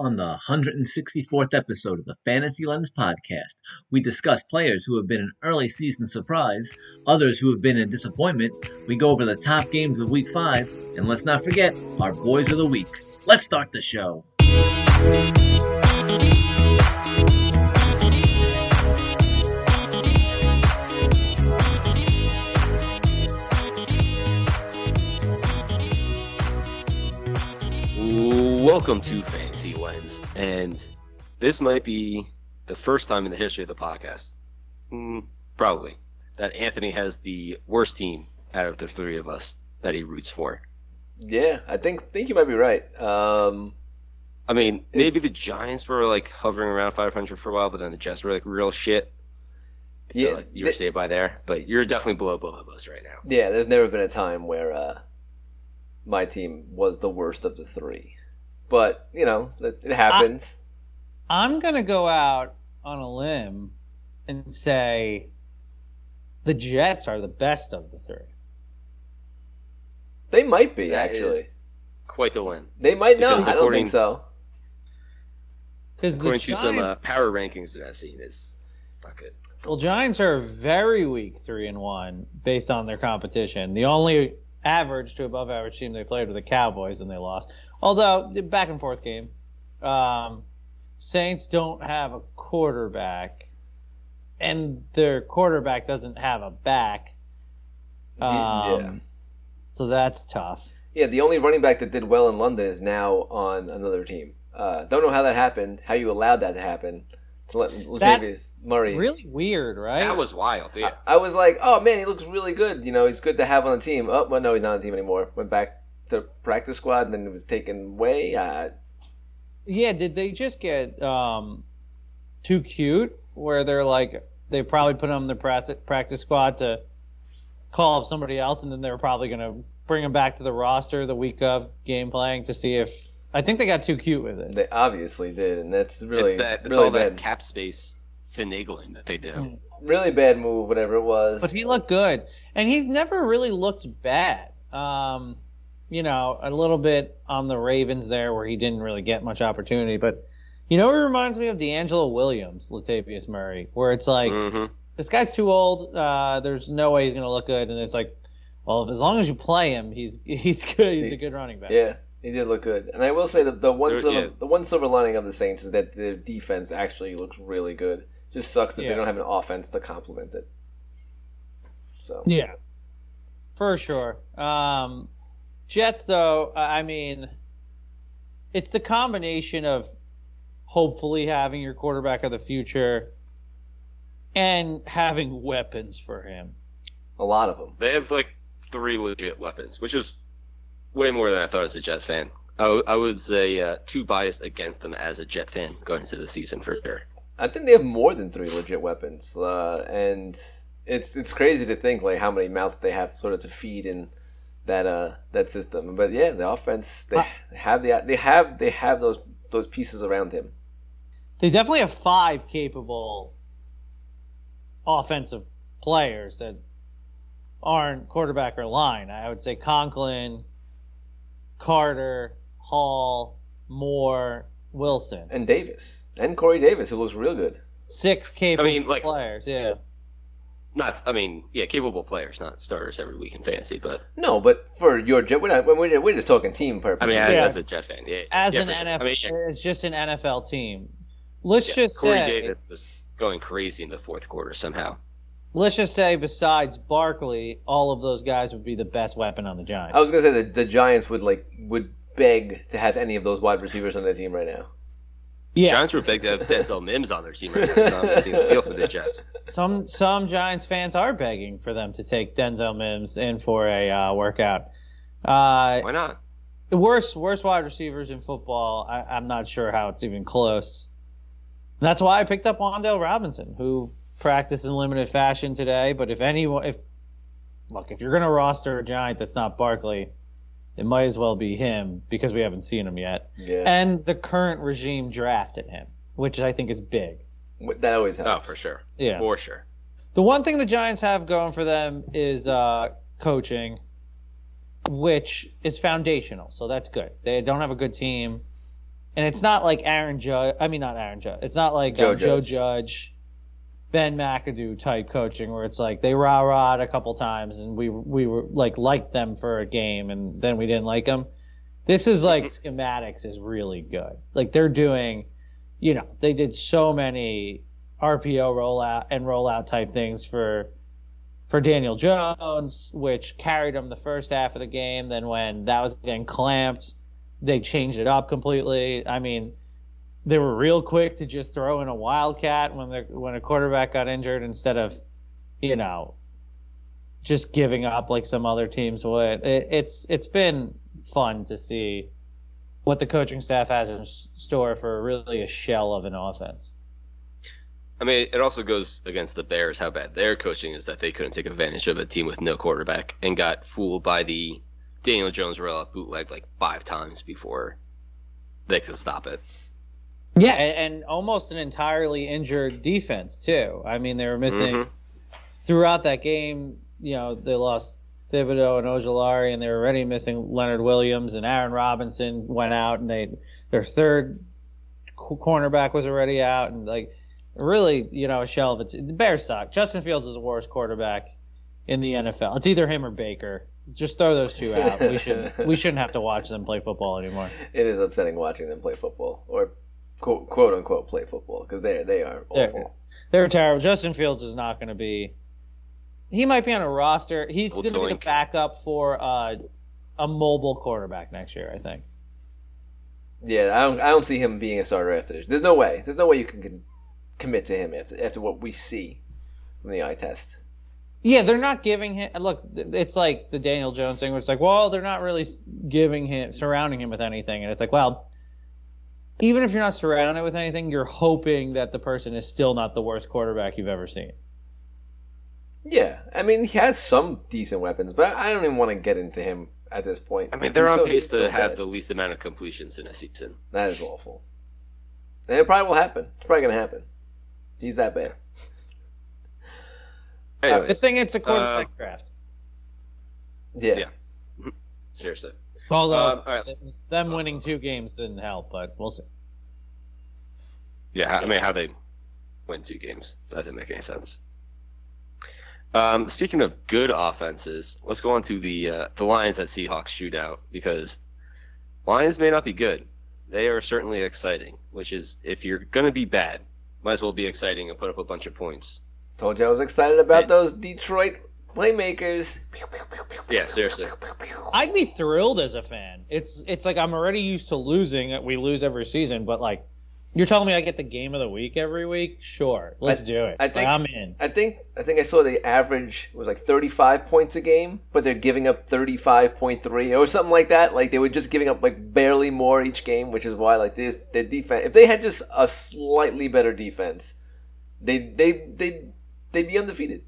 On the 164th episode of the Fantasy Lens podcast, we discuss players who have been an early season surprise, others who have been a disappointment. We go over the top games of week 5, and let's not forget our boys of the week. Let's start the show. Welcome to and this might be the first time in the history of the podcast, mm, probably, that Anthony has the worst team out of the three of us that he roots for. Yeah, I think think you might be right. Um, I mean, maybe the Giants were like hovering around 500 for a while, but then the Jets were like real shit. So, Yeah, like, you were they- saved by there, but you're definitely below both of us right now. yeah, there's never been a time where uh, my team was the worst of the three, but you know it, it happens. I'm gonna go out on a limb and say the Jets are the best of the three. they might be That actually. is Quite the win. They might not. I don't think so. Because the According to some uh, power rankings that I've seen, is not good. well, Giants are very weak, three and one, based on their competition. The only average to above average team they played were the Cowboys, and they lost. Although the back and forth game, um, Saints don't have a quarterback, and their quarterback doesn't have a back. Um, yeah. So that's tough. Yeah, the only running back that did well in London is now on another team. Uh, don't know how that happened. How you allowed that to happen? To let Latavius Murray. Really weird, right? That was wild. Yeah. I, I was like, oh man, he looks really good. You know, he's good to have on the team. Oh, well, no, he's not on the team anymore. Went back to practice squad, and then it was taken away. Uh, Yeah, did they just get um, too cute? Where they're like, they probably put him in the practice practice squad to call up somebody else, and then they were probably going to bring him back to the roster the week of game playing to see if. I think they got too cute with it. they obviously did, and that's really, it's that, it's really all that cap space finagling that they do. Mm. really bad move, whatever it was. But he looked good, and he's never really looked bad. Um, you know, a little bit on the Ravens there, where he didn't really get much opportunity. But you know, he reminds me of DeAngelo Williams, Latavius Murray, where it's like hmm this guy's too old. Uh, there's no way he's gonna look good, and it's like, well, if, as long as you play him, he's he's good. He's a good running back. yeah, he did look good. And I will say the the one There- silver yeah. the one silver lining of the Saints is that their defense actually looks really good. Just sucks that Yeah. they don't have an offense to complement it. So Yeah, for sure. Um, Jets, though, I I mean, it's the combination of hopefully having your quarterback of the future and having weapons for him. a lot of them. They have like three legit weapons, which is way more than I thought as a Jet fan. I, I was a uh, too biased against them as a Jet fan going into the season for sure. I think they have more than three legit weapons, uh, and it's it's crazy to think like how many mouths they have sort of to feed in that uh that system. But yeah, the offense they Uh, have the they have they have those those pieces around him. They definitely have five capable offensive players that aren't quarterback or line. I would say Conklin, Carter, Hall, Moore, Wilson. And Davis and Corey Davis, who looks real good. Six capable I mean, like- players. Yeah. Not, I mean, yeah, capable players, not starters every week in fantasy, but No, but for your Jet, we're not we're, we're just talking team I mean, Yeah. as a Jet fan, yeah, As yeah, an sure. NFL, I mean, yeah, it's just an NFL team. Let's yeah, just Corey say, Davis was going crazy in the fourth quarter somehow. let's just say, besides Barkley, all of those guys would be the best weapon on the Giants. I was gonna say that the Giants would like would beg to have any of those wide receivers on their team right now. Yeah, Giants were big to have Denzel Mims on their team right now. Not missing the field for the Jets. some some Giants fans are begging for them to take Denzel Mims in for a uh, workout. Uh, Why not? worst worst wide receivers in football. I, I'm not sure how it's even close. That's why I picked up Wan'Dale Robinson, who practiced in limited fashion today. But if anyone, if look, if you're gonna roster a Giant that's not Barkley, it might as well be him because we haven't seen him yet. Yeah, And the current regime drafted him, which I think is big. that always helps. Oh, for sure. Yeah. For sure. The one thing the Giants have going for them is uh, coaching, which is foundational. So that's good. They don't have a good team, and it's not like Aaron Judge. I mean, not Aaron Judge. It's not like Joe um, Joe Judge. Ben McAdoo type coaching where it's like they rah rah a couple times and we we were like liked them for a game and then we didn't like them. This is like mm-hmm. schematics is really good. Like they're doing, you know, they did so many RPO rollout and rollout type things for for Daniel Jones, which carried him the first half of the game. Then when that was getting clamped, they changed it up completely. I mean, they were real quick to just throw in a wildcat when the when a quarterback got injured instead of, you know, just giving up like some other teams would. It, it's it's been fun to see what the coaching staff has in store for really a shell of an offense. I mean, it also goes against the Bears how bad their coaching is that they couldn't take advantage of a team with no quarterback and got fooled by the Daniel Jones rollout bootleg like five times before they could stop it. Yeah, and, and almost an entirely injured defense too. I mean, they were missing Mhm. throughout that game. You know, they lost Thibodeaux and Ojulari, and they were already missing Leonard Williams and Aaron Robinson went out, and they their third co- cornerback was already out, and like really, you know, a shell of it. The Bears suck. Justin Fields is the worst quarterback in the NFL. It's either him or Baker. Just throw those two out. We should we shouldn't have to watch them play football anymore. It is upsetting watching them play football or quote, quote unquote play football because they they are awful. They're terrible. Justin Fields is not going to be. He might be on a roster. He's going to be the backup for uh, a mobile quarterback next year. I think. Yeah, I don't I don't see him being a starter after this. There's no way. There's no way you can con- commit to him after after what we see from the eye test. Yeah, they're not giving him. Look, it's like the Daniel Jones thing, where it's like, well, they're not really giving him, surrounding him with anything, and it's like, well, even if you're not surrounded with anything, you're hoping that the person is still not the worst quarterback you've ever seen. Yeah, I mean he has some decent weapons, but I don't even want to get into him at this point. I mean, they're He's on so- pace to so have the least amount of completions in a season. That is awful. And it probably will happen. It's probably gonna happen. He's that bad. The Anyways, thing, it's a quarterback uh, draft. Yeah. Yeah. Mm-hmm. seriously. Although Um, all right. them winning two games didn't help, but we'll see. Yeah, I mean, how they win two games. That didn't make any sense. Um, speaking of good offenses, let's go on to the uh, the Lions at Seahawks shootout because Lions may not be good. They are certainly exciting, which is if you're going to be bad, might as well be exciting and put up a bunch of points. Told you I was excited about Yeah. those Detroit playmakers. Yeah, seriously. I'd be thrilled as a fan. It's it's like I'm already used to losing. We lose every season, but like you're telling me I get the game of the week every week? Sure, let's I- do it. I Like, think- I'm in. I think I think I saw the average was like 35 points a game, but they're giving up 35.3 or something like that. Like they were just giving up like barely more each game, which is why like this their defense. If they had just a slightly better defense, they they they they'd be undefeated.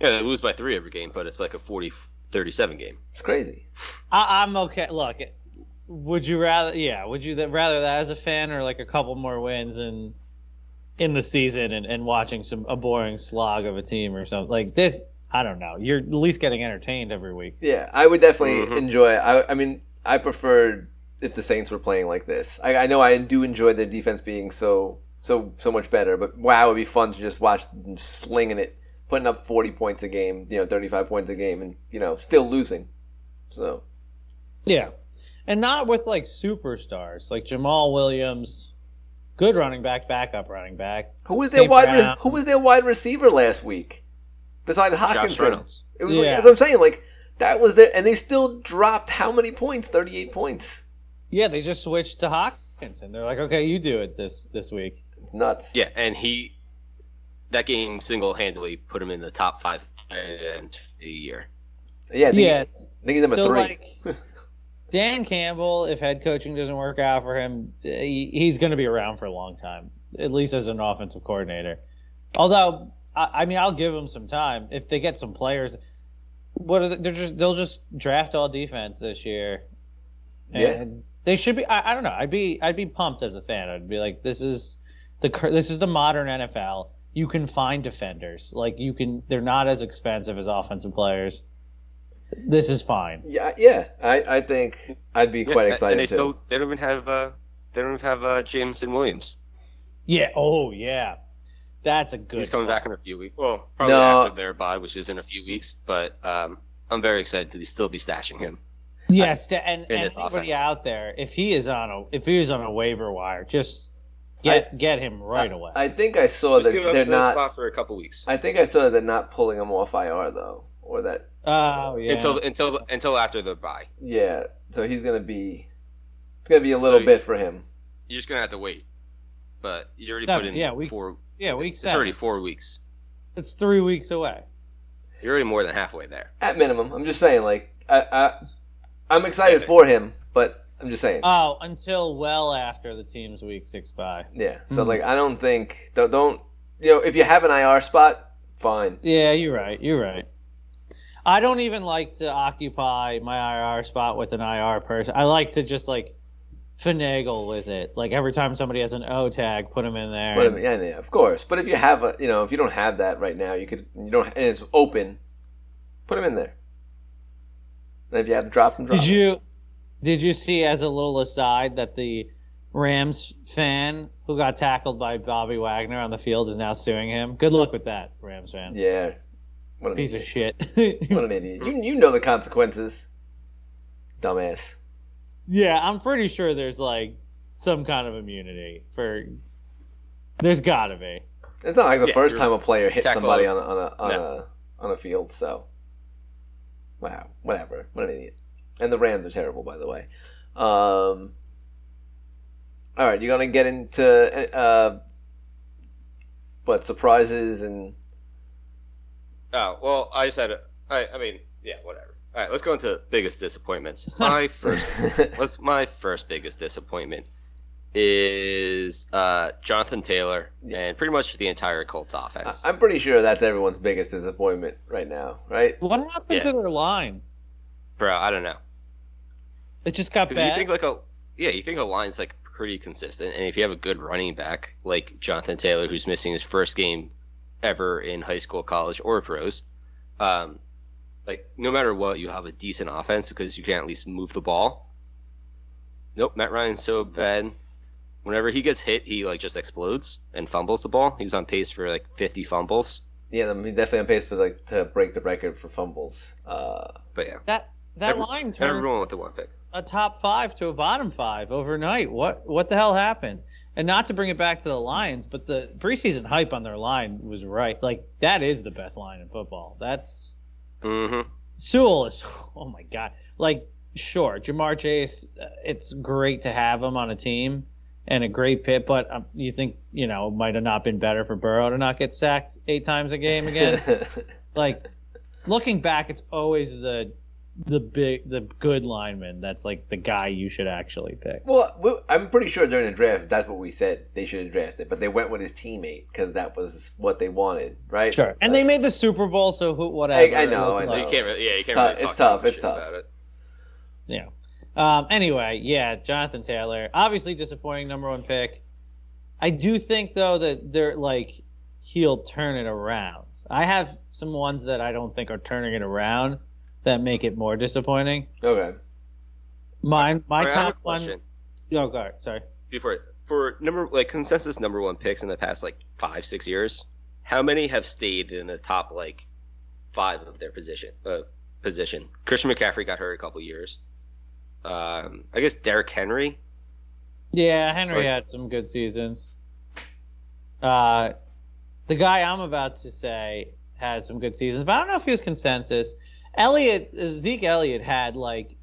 Yeah, they lose by three every game, but it's like a 40-37 game. It's crazy. I, I'm okay. Look, would you rather? Yeah, would you th- rather that as a fan or like a couple more wins in in the season and, and watching some a boring slog of a team or something like this? I don't know. You're at least getting entertained every week. Yeah, I would definitely Mhm. enjoy. it. I I mean, I preferred if the Saints were playing like this. I, I know I do enjoy their defense being so so so much better, but wow, it'd be fun to just watch them slinging it, putting up forty points a game, you know, thirty five points a game, and you know, still losing. So Yeah, and not with like superstars like Jamaal Williams, good running back, backup running back. who was their wide re- who was their wide receiver last week? Besides Hockenson, Josh Reynolds. it was like, Yeah. that's what I'm saying. Like that was their, and they still dropped how many points? Thirty eight points. Yeah, they just switched to Hockenson. They're like, okay, you do it this this week. Nuts. Yeah, and he that game single handedly put him in the top five and a year. Yeah, I think, yeah, I think he's number so three. like Dan Campbell, if head coaching doesn't work out for him, he, he's going to be around for a long time, at least as an offensive coordinator. Although, I, I mean, I'll give him some time if they get some players. What are they, they're just they'll just draft all defense this year. Yeah. They should be. I, I don't know. I'd be I'd be pumped as a fan. I'd be like, this is the this is the modern NFL. You can find defenders. Like you can. They're not as expensive as offensive players. this is fine. Yeah, yeah. I, I think I'd be Yeah, quite excited And they too. still they don't even have uh, they don't even have uh, Jameson Williams. Yeah. Oh yeah, that's a good. He's coming call. back in a few weeks. Well, probably No. after their bye, which is in a few weeks. But um, I'm very excited to still be stashing him. Yes, to, and, in and anybody offense. out there, if he is on a if he is on a waiver wire, just get get him right away. I think I saw Just that give up they're the not. spot for a couple weeks I think I saw that they're not pulling him off IR though, or that oh yeah. until until until after the bye. yeah. So he's gonna be. It's gonna be a little So- bit for him. You're just gonna have to wait. But you already No, put in yeah, weeks- four. yeah, week It's seven. already four weeks. It's three weeks away. You're already more than halfway there. At minimum, I'm just saying. Like I, I I'm excited Yeah. for him, but I'm just saying. Oh, until well after the team's week six bye. yeah. So Hmm. like I don't think don't, don't you know if you have an IR spot, fine. Yeah, you're right. You're right. I don't even like to occupy my IR spot with an IR person. I like to just like finagle with it. Like every time somebody has an O tag, put them in there. But I mean, yeah, yeah, of course. But if you have a, you know, if you don't have that right now, you could, you don't, and it's open, put them in there. And if you have to drop them, drop Did 'em. you did you see as a little aside that the Rams fan who got tackled by Bobby Wagner on the field is now suing him? Good luck with that, Rams fan. Yeah. What an Piece of shit. What an idiot. You, you know the consequences. Dumbass. yeah, I'm pretty sure there's like some kind of immunity for. There's gotta be. It's not like the Yeah, first time a player hit somebody on a, on a on No. a on a field. So, wow, whatever. What an idiot. And the Rams are terrible, by the way. Um. All right, you're gonna get into uh, what surprises and Oh well, I just had a. I I mean, yeah, whatever. All right, let's go into biggest disappointments. My first, let's my first biggest disappointment is uh, Jonathan Taylor Yeah. and pretty much the entire Colts I- offense. I'm pretty sure that's everyone's biggest disappointment right now, right? What happened Yeah. to their line? Bro, I don't know. It just got Because you think like a yeah, you think a line's like pretty consistent, and if you have a good running back like Jonathan Taylor, who's missing his first game ever in high school, college, or pros, um, like no matter what, you have a decent offense because you can at least move the ball. Nope, Matt Ryan's so bad. Whenever he gets hit, he like just explodes and fumbles the ball. He's on pace for like 50 fumbles. Yeah, he's definitely on pace for like to break the record for fumbles. Uh, But yeah, that that Every- line turned everyone with the one pick. A top five to a bottom five overnight. What what the hell happened? And not to bring it back to the Lions, but the preseason hype on their line was right. Like that is the best line in football. That's Mm-hmm. Sewell is. Oh my god. Like sure, Ja'Marr Chase. uh, It's great to have him on a team and a great pit, but um, you think you know it might have not been better for Burrow to not get sacked eight times a game again. like looking back, it's always the the big the good lineman that's like the guy you should actually pick. well, I'm pretty sure during the draft that's what we said they should have drafted, but they went with his teammate because that was what they wanted, right? Sure. And they made the Super Bowl, so who whatever. I- I know, I It looked know. You can't really, yeah, you It's can't tough- really it's tough, it's tough. about it. Yeah. Um, anyway, yeah, Jonathan Taylor, obviously disappointing number one pick. I do think though that they're like he'll turn it around. I have some ones that I don't think are turning it around that make it more disappointing. Okay. Mine, my All right, I have a top one. question. Oh, God, sorry. before for number like consensus number one picks in the past like five six years how many have stayed in the top like five of their position uh, position christian mccaffrey got hurt a couple years um i guess Derrick henry Yeah, Henry Like- had some good seasons. Uh, the guy I'm about to say had some good seasons, but I don't know if he was consensus. Elliott, Zeke Elliott had like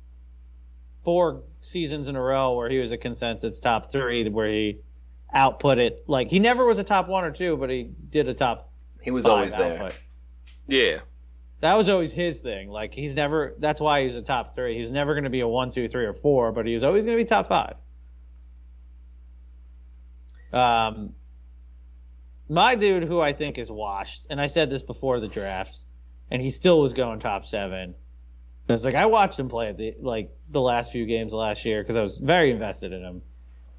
four seasons in a row where he was a consensus top three, where he output it. Like he never was a top one or two, but he did a top He was five always there. yeah That was always his thing. Like he's never. That's why he's a top three. He's never going to be a one, two, three, or four, but he's always going to be top five. Um, my dude, who I think is washed, and I said this before the draft, and he still was going top seven. It's like I watched him play at the like the last few games last year because I was very invested in him,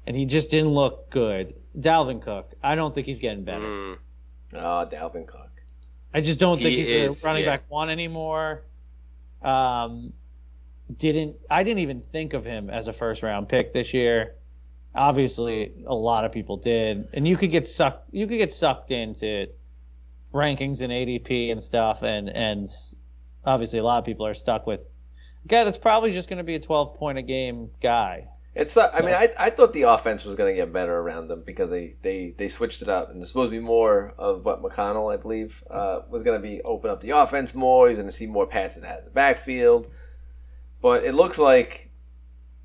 and he just didn't look good. Dalvin Cook, I don't think he's getting better. Mm, Oh, Dalvin Cook. I just don't think he's is, a running yeah. back one anymore. Um, didn't I didn't even think of him as a first round pick this year. Obviously, a lot of people did, and you could get sucked. You could get sucked into rankings and ADP and stuff, and and obviously a lot of people are stuck with a guy that's probably just going to be a 12 point a game guy. It's. Uh, I mean, I, I thought the offense was going to get better around them because they, they, they switched it up, and there's supposed to be more of what McConnell, I believe, uh, was going to be open up the offense more. You're going to see more passes out of the backfield, but it looks like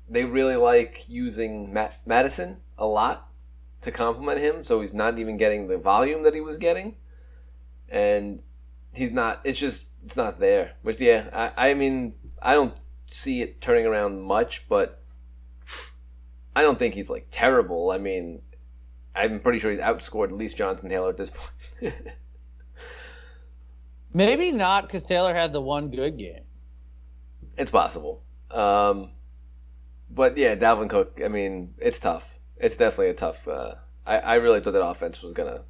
they really like using Matt Madison a lot to complement him, so he's not even getting the volume that he was getting, and he's not. It's just it's not there. Which yeah, I, I mean I don't see it turning around much, but I don't think he's like terrible. I mean, I'm pretty sure he's outscored at least Jonathan Taylor at this point. Maybe not because Taylor had the one good game. it's possible. Um, but yeah, Dalvin Cook. I mean, it's tough. It's definitely a tough. Uh, I I really thought that offense was gonna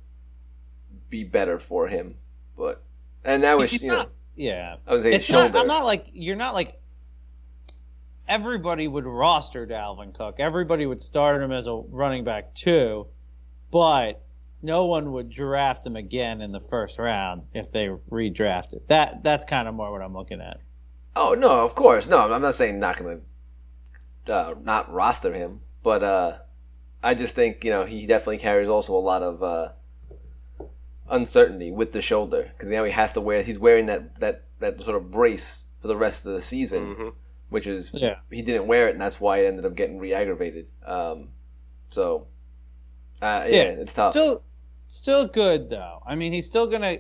be better for him, but and that was you know Yeah, I say it's shoulder. not. I'm not like you're not like. Everybody would roster Dalvin Cook. Everybody would start him as a running back too, but no one would draft him again in the first round if they redrafted. That that's kind of more what I'm looking at. Oh no, of course, no. I'm not saying not gonna uh, not roster him, but uh, I just think you know he definitely carries also a lot of uh, uncertainty with the shoulder because now he has to wear. He's wearing that that that sort of brace for the rest of the season, hmm which is Yeah. he didn't wear it, and that's why it ended up getting re-aggravated. Um, so uh, yeah, Yeah, it's tough. Still, still good though. I mean, he's still gonna,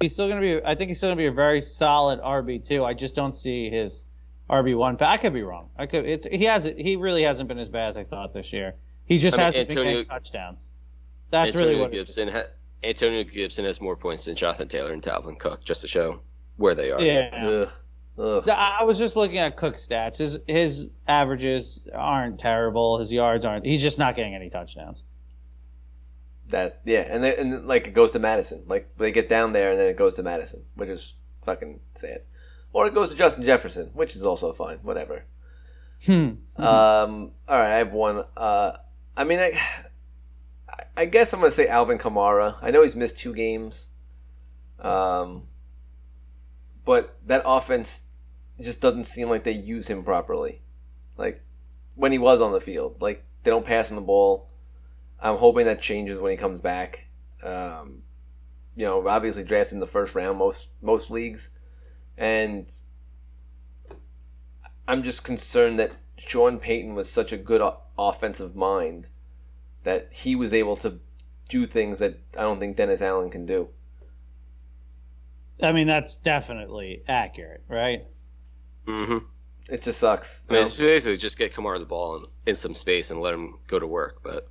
he's still gonna be. I think he's still gonna be a very solid RB two. I just don't see his RB one. But I could be wrong. I could. It's he has He really hasn't been as bad as I thought this year. He just I mean, hasn't been Antonio- getting touchdowns. That's Antonio really what. it is. Gibson. Ha- Antonio Gibson has more points than Jonathan Taylor and Dalvin Cook, just to show where they are. Yeah. Ugh. Ugh. I I was just looking at Cook's stats. His his averages aren't terrible. His yards aren't. He's just not getting any touchdowns. That yeah, and they, and like it goes to Mattison. Like they get down there and then it goes to Mattison, which is fucking sad. Or it goes to Justin Jefferson, which is also fine. Whatever. Hmm. Um. All right, I have one. Uh, I mean, I, I guess I'm gonna say Alvin Kamara. I know he's missed two games. Um. But that offense just doesn't seem like they use him properly. Like when he was on the field, like they don't pass him the ball. I'm hoping that changes when he comes back. Um, you know, obviously drafted in the first round most most leagues, and I'm just concerned that Sean Payton was such a good offensive mind that he was able to do things that I don't think Dennis Allen can do. I mean, that's definitely accurate, right? hmm It just sucks. I mean, it's basically just get Kamara the ball in, in some space and let him go to work. But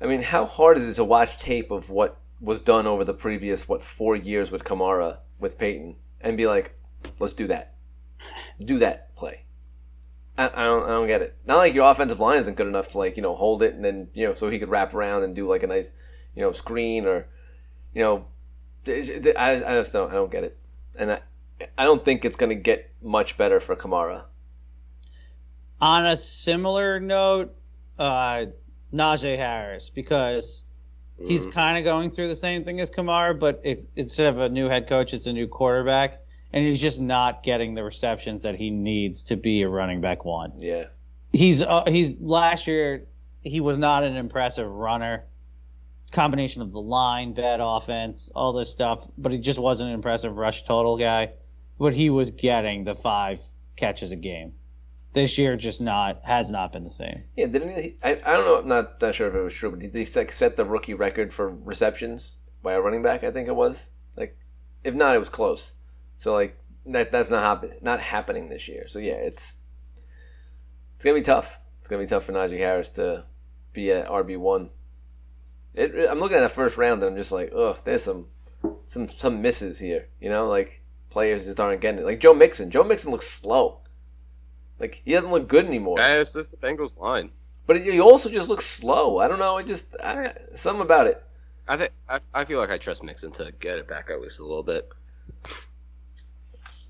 I mean, how hard is it to watch tape of what was done over the previous what four years with Kamara with Peyton and be like, let's do that, do that play. I, I don't, I don't get it. Not like your offensive line isn't good enough to like you know hold it and then you know so he could wrap around and do like a nice you know screen or you know it- it- I, I just don't I don't get it and I I don't think it's gonna get much better for Kamara. On a similar note, uh, Najee Harris, because he's Mhm. kind of going through the same thing as Kamara, but it, instead of a new head coach, it's a new quarterback, and he's just not getting the receptions that he needs to be a running back one. Yeah, He's uh, he's last year he was not an impressive runner. Combination of the line, bad offense, all this stuff, but he just wasn't an impressive rush total guy. But he was getting the five catches a game. This year, just not has not been the same. Yeah, didn't he? I, I don't know. I'm not, not sure if it was true, but did he like, set the rookie record for receptions by a running back? I think it was. Like, if not, it was close. So like that that's not happen, not happening this year. So yeah, it's it's gonna be tough. It's gonna be tough for Najee Harris to be at RB one. I'm looking at that first round and I'm just like, ugh, there's some some some misses here. You know, like players just aren't getting it. Like Joe Mixon. Joe Mixon looks slow. Like he doesn't look good anymore. Yeah, it's just the Bengals line. But he also just looks slow. I don't know. It just I, something about it. I think I, I feel like I trust Mixon to get it back at least a little bit.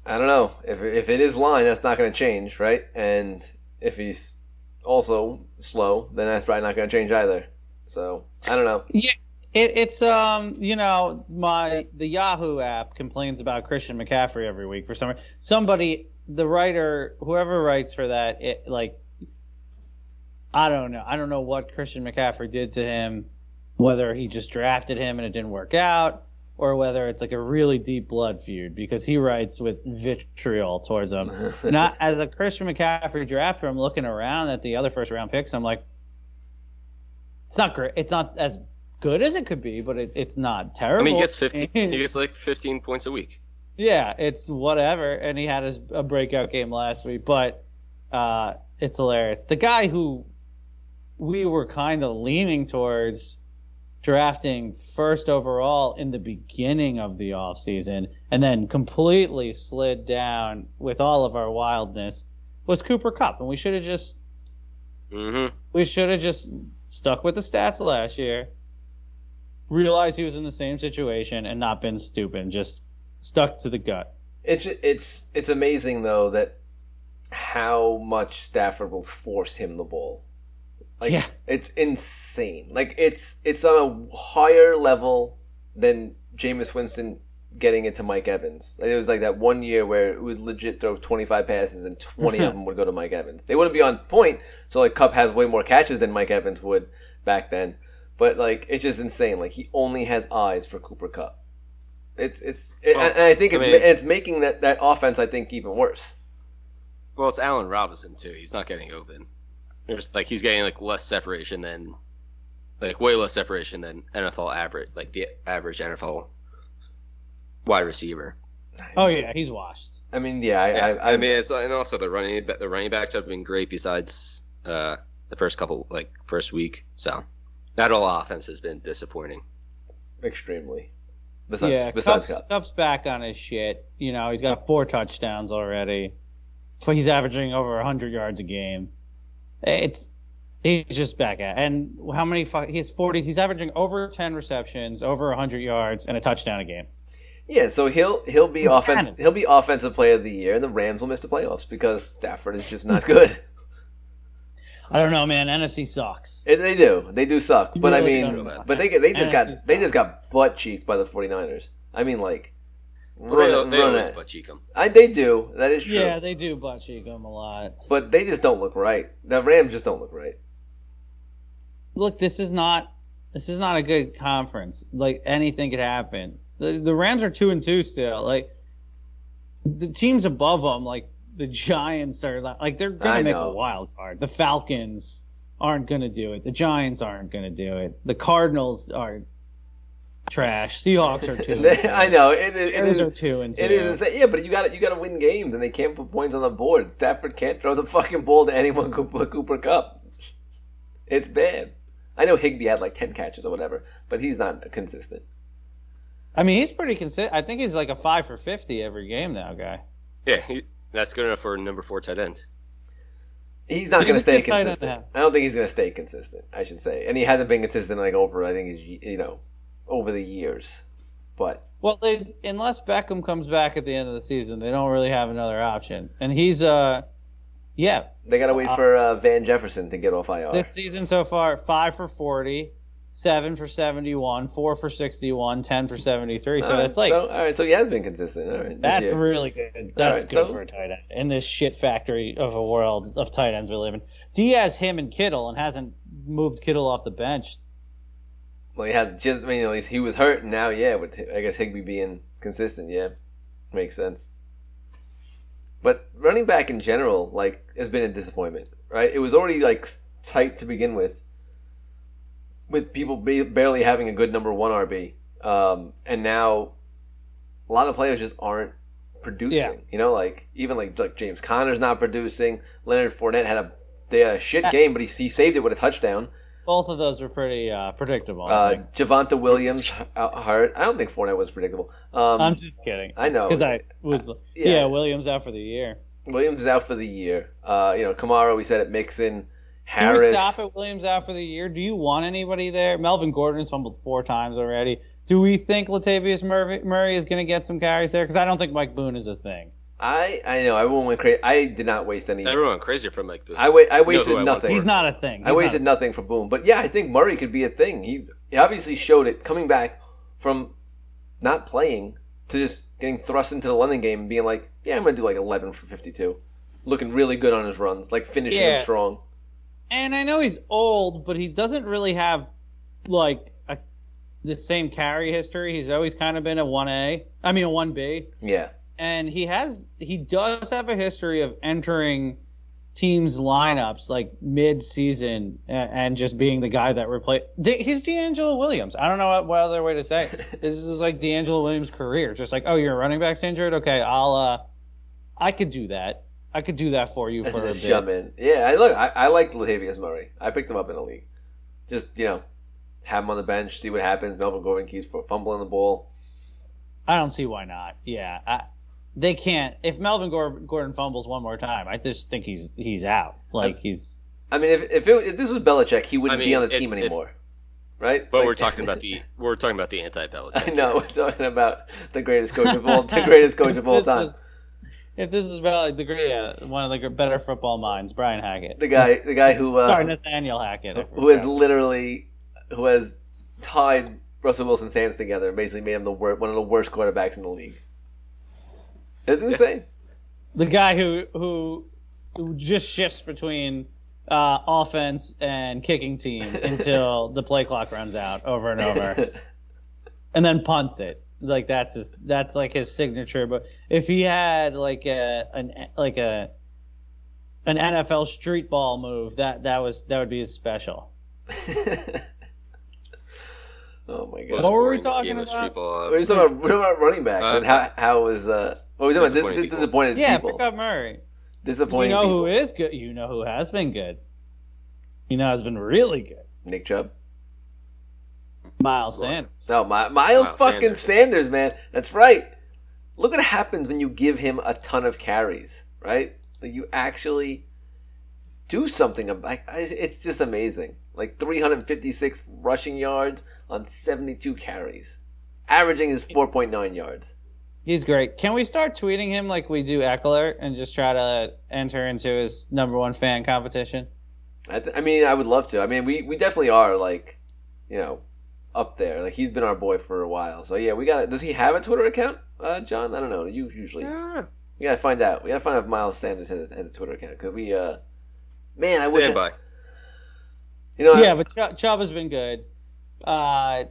I don't know if if it is line, that's not going to change, right? And if he's also slow, then that's probably not going to change either. So I don't know. Yeah, it, it's um, you know, my the Yahoo app complains about Christian McCaffrey every week for some somebody, the writer, whoever writes for that, it like, I don't know, I don't know what Christian McCaffrey did to him, whether he just drafted him and it didn't work out, or whether it's like a really deep blood feud because he writes with vitriol towards him. Not as a Christian McCaffrey drafter, I'm looking around at the other first round picks. I'm like, it's not great. It's not as good as it could be, but it, it's not terrible. I mean, he gets 15. he gets like 15 points a week. Yeah, it's whatever. And he had his a breakout game last week, but uh, it's hilarious. The guy who we were kind of leaning towards drafting first overall in the beginning of the offseason and then completely slid down with all of our wildness was Cooper Kupp. And we should have just Mm-hmm. we should have just stuck with the stats last year, realized he was in the same situation and not been stupid, and just stuck to the gut. It's it's it's amazing though that how much Stafford will force him the ball. Like Yeah. it's insane. Like it's it's on a higher level than Jameis Winston getting into Mike Evans. Like it was like that one year where it would legit throw 25 passes and 20 of them would go to Mike Evans. They wouldn't be on point, so like Kupp has way more catches than Mike Evans would back then. But like it's just insane. Like he only has eyes for Cooper Kupp. It's it's it, Well, and I think I it's mean- it's making that that offense I think even worse. Well, it's Allen Robinson too. He's not getting open. There's like he's getting like less separation than, like way less separation than NFL average, like the average NFL wide receiver. Oh yeah, he's washed. I mean, yeah, I, Yeah, I, I, mean, it's and also the running the running backs have been great besides uh, the first couple like first week. So that all offense has been disappointing. extremely. Besides, yeah, besides Kupp's, Kupp, Kupp's back on his shit. You know, he's got four touchdowns already. But he's averaging over 100 yards a game. It's he's just back at. And how many he's 40 he's averaging over 10 receptions, over 100 yards and a touchdown a game. yeah. So he'll he'll be offense he'll be offensive player of the year, and the Rams will miss the playoffs because Stafford is just not good. I don't know, man. NFC sucks. And they do, they do suck. But I mean, but they they just got NFC they just got butt cheeked by the 49ers. I mean, like, Well, they, run, they run always it. butt cheek him. I, they do. That is true. Yeah, they do butt cheek him a lot. But they just don't look right. The Rams just don't look right. look, this is not this is not a good conference. Like anything could happen. The the Rams are two and two still. Like the teams above them, like the Giants are like they're gonna I make know. a wild card. The Falcons aren't gonna do it. The Giants aren't gonna do it. The Cardinals are trash. Seahawks are two. and two. I know it, is- it Bears is. are two and two. It is insane. Yeah, but you got to you got to win games, and they can't put points on the board. Stafford can't throw the fucking ball to anyone but Cooper Kupp. It's bad. I know Higbee had like ten catches or whatever, but he's not consistent. I mean, he's pretty consistent. I think he's like a five for fifty every game now, guy. Yeah, he, that's good enough for a number four tight end. He's not going to stay good tight end to consistent. I don't think he's going to stay consistent. I should say, and he hasn't been consistent like over. I think he's you know over the years, but Well, they unless Beckham comes back at the end of the season, they don't really have another option. And he's uh, yeah, they got to wait for uh, Van Jefferson to get off IR. this season so far, five for forty, seven for seventy-one, four for sixty-one, ten for seventy-three. So All right, that's like so, all right. So he has been consistent. All right, that's year. really good. That's right, good so- for a tight end in this shit factory of a world of tight ends we live in. Diaz, him, and Kittle, and hasn't moved Kittle off the bench. Well, he had just. I mean, at least he was hurt, and now, yeah, with I guess Higbee being consistent, yeah, makes sense. But running back in general, like, has been a disappointment, right? It was already like tight to begin with, with people ba- barely having a good number one RB, um, and now a lot of players just aren't producing. Yeah. You know, like even like like James Conner's not producing. Leonard Fournette had a they had a shit game, but he, he saved it with a touchdown. Both of those were pretty uh, predictable. Uh. Javonte Williams h- out hurt. I don't think Fournette was predictable. Um, I'm just kidding. I know. because I was Yeah. yeah. Williams out for the year. Williams is out for the year. Uh, you know, Kamara, we said it. Mixon, Can Harris. we stop at Williams out for the year? Do you want anybody there? Melvin Gordon's fumbled four times already. Do we think Latavius Murray is going to get some carries there? Because I don't think Mike Boone is a thing. I I know everyone went crazy. I did not waste any. Everyone went crazy for Mike Boone. I wa- I wasted I nothing. He's not a thing. I wasted not nothing for Boone, but yeah, I think Murray could be a thing. He's he obviously showed it coming back from not playing to just getting thrust into the London game and being like, yeah, I'm gonna do like 11 for 52, looking really good on his runs, like finishing Yeah. them strong. and I know he's old, but he doesn't really have like a, the same carry history. He's always kind of been a one A. I mean a one B, Yeah, and he has he does have a history of entering teams lineups like mid season and, and just being the guy that replaced. He's DeAngelo Williams. I don't know what, what other way to say. it. This is like DeAngelo Williams' career. Just like oh, your running back's injured. Okay, I'll uh, I could do that. I could do that for you for a bit. shove in. Yeah, I look, I, I like Latavius Murray. I picked him up in the league. Just you know, have him on the bench, see what happens. Melvin Gordon keeps fumbling the ball. I don't see why not. Yeah, I, they can't. If Melvin Gordon fumbles one more time, I just think he's he's out. Like he's I mean, if if, it, if this was Belichick, he wouldn't I be on the it's- team if- anymore, right? But Like- we're talking about the we're talking about the anti-Belichick. I know we're talking about the greatest coach of all, the greatest coach of all time. was- if this is about like the great, uh, one of the better football minds, Brian Hackett. The guy, the guy who uh, Sorry, Nathaniel Hackett. Who has literally who has tied Russell Wilson's hands together and basically made him the wor- one of the worst quarterbacks in the league. It's insane. the guy who who who just shifts between uh, offense and kicking team until the play clock runs out over and over. and then punts it. Like that's his that's like his signature. But if he had like a an like a an NFL street ball move, that that was that would be his special. oh my god. What were we talking about? We're talking about, we're talking about running backs Uh, and how how was uh what was talking about people. disappointed Yeah, people. pick up Murray. Disappointed people. You know people. who is good. You know who has been good. You know has been really good. Nick Chubb. Miles Sanders. No, My, Miles, Miles fucking Sanders. Sanders. man. That's right. Look what happens when you give him a ton of carries, right? Like you actually do something. ab- Like it's just amazing. Like 356 rushing yards on 72 carries, averaging is 4.9 yards. He's great. Can we start tweeting him like we do Ekeler and just try to enter into his number one fan competition? I, th- I mean, I would love to. I mean, we, we definitely are like, you know, up there. Like he's been our boy for a while. So yeah, we got. to Does he have a Twitter account, uh, John? I don't know. You usually. Yeah. We gotta find out. We gotta find out if Miles Sanders has a, has a Twitter account because we, uh, man, I wish. Stand I, by. you know, Yeah, but Ch- Chubb has been good. Uh,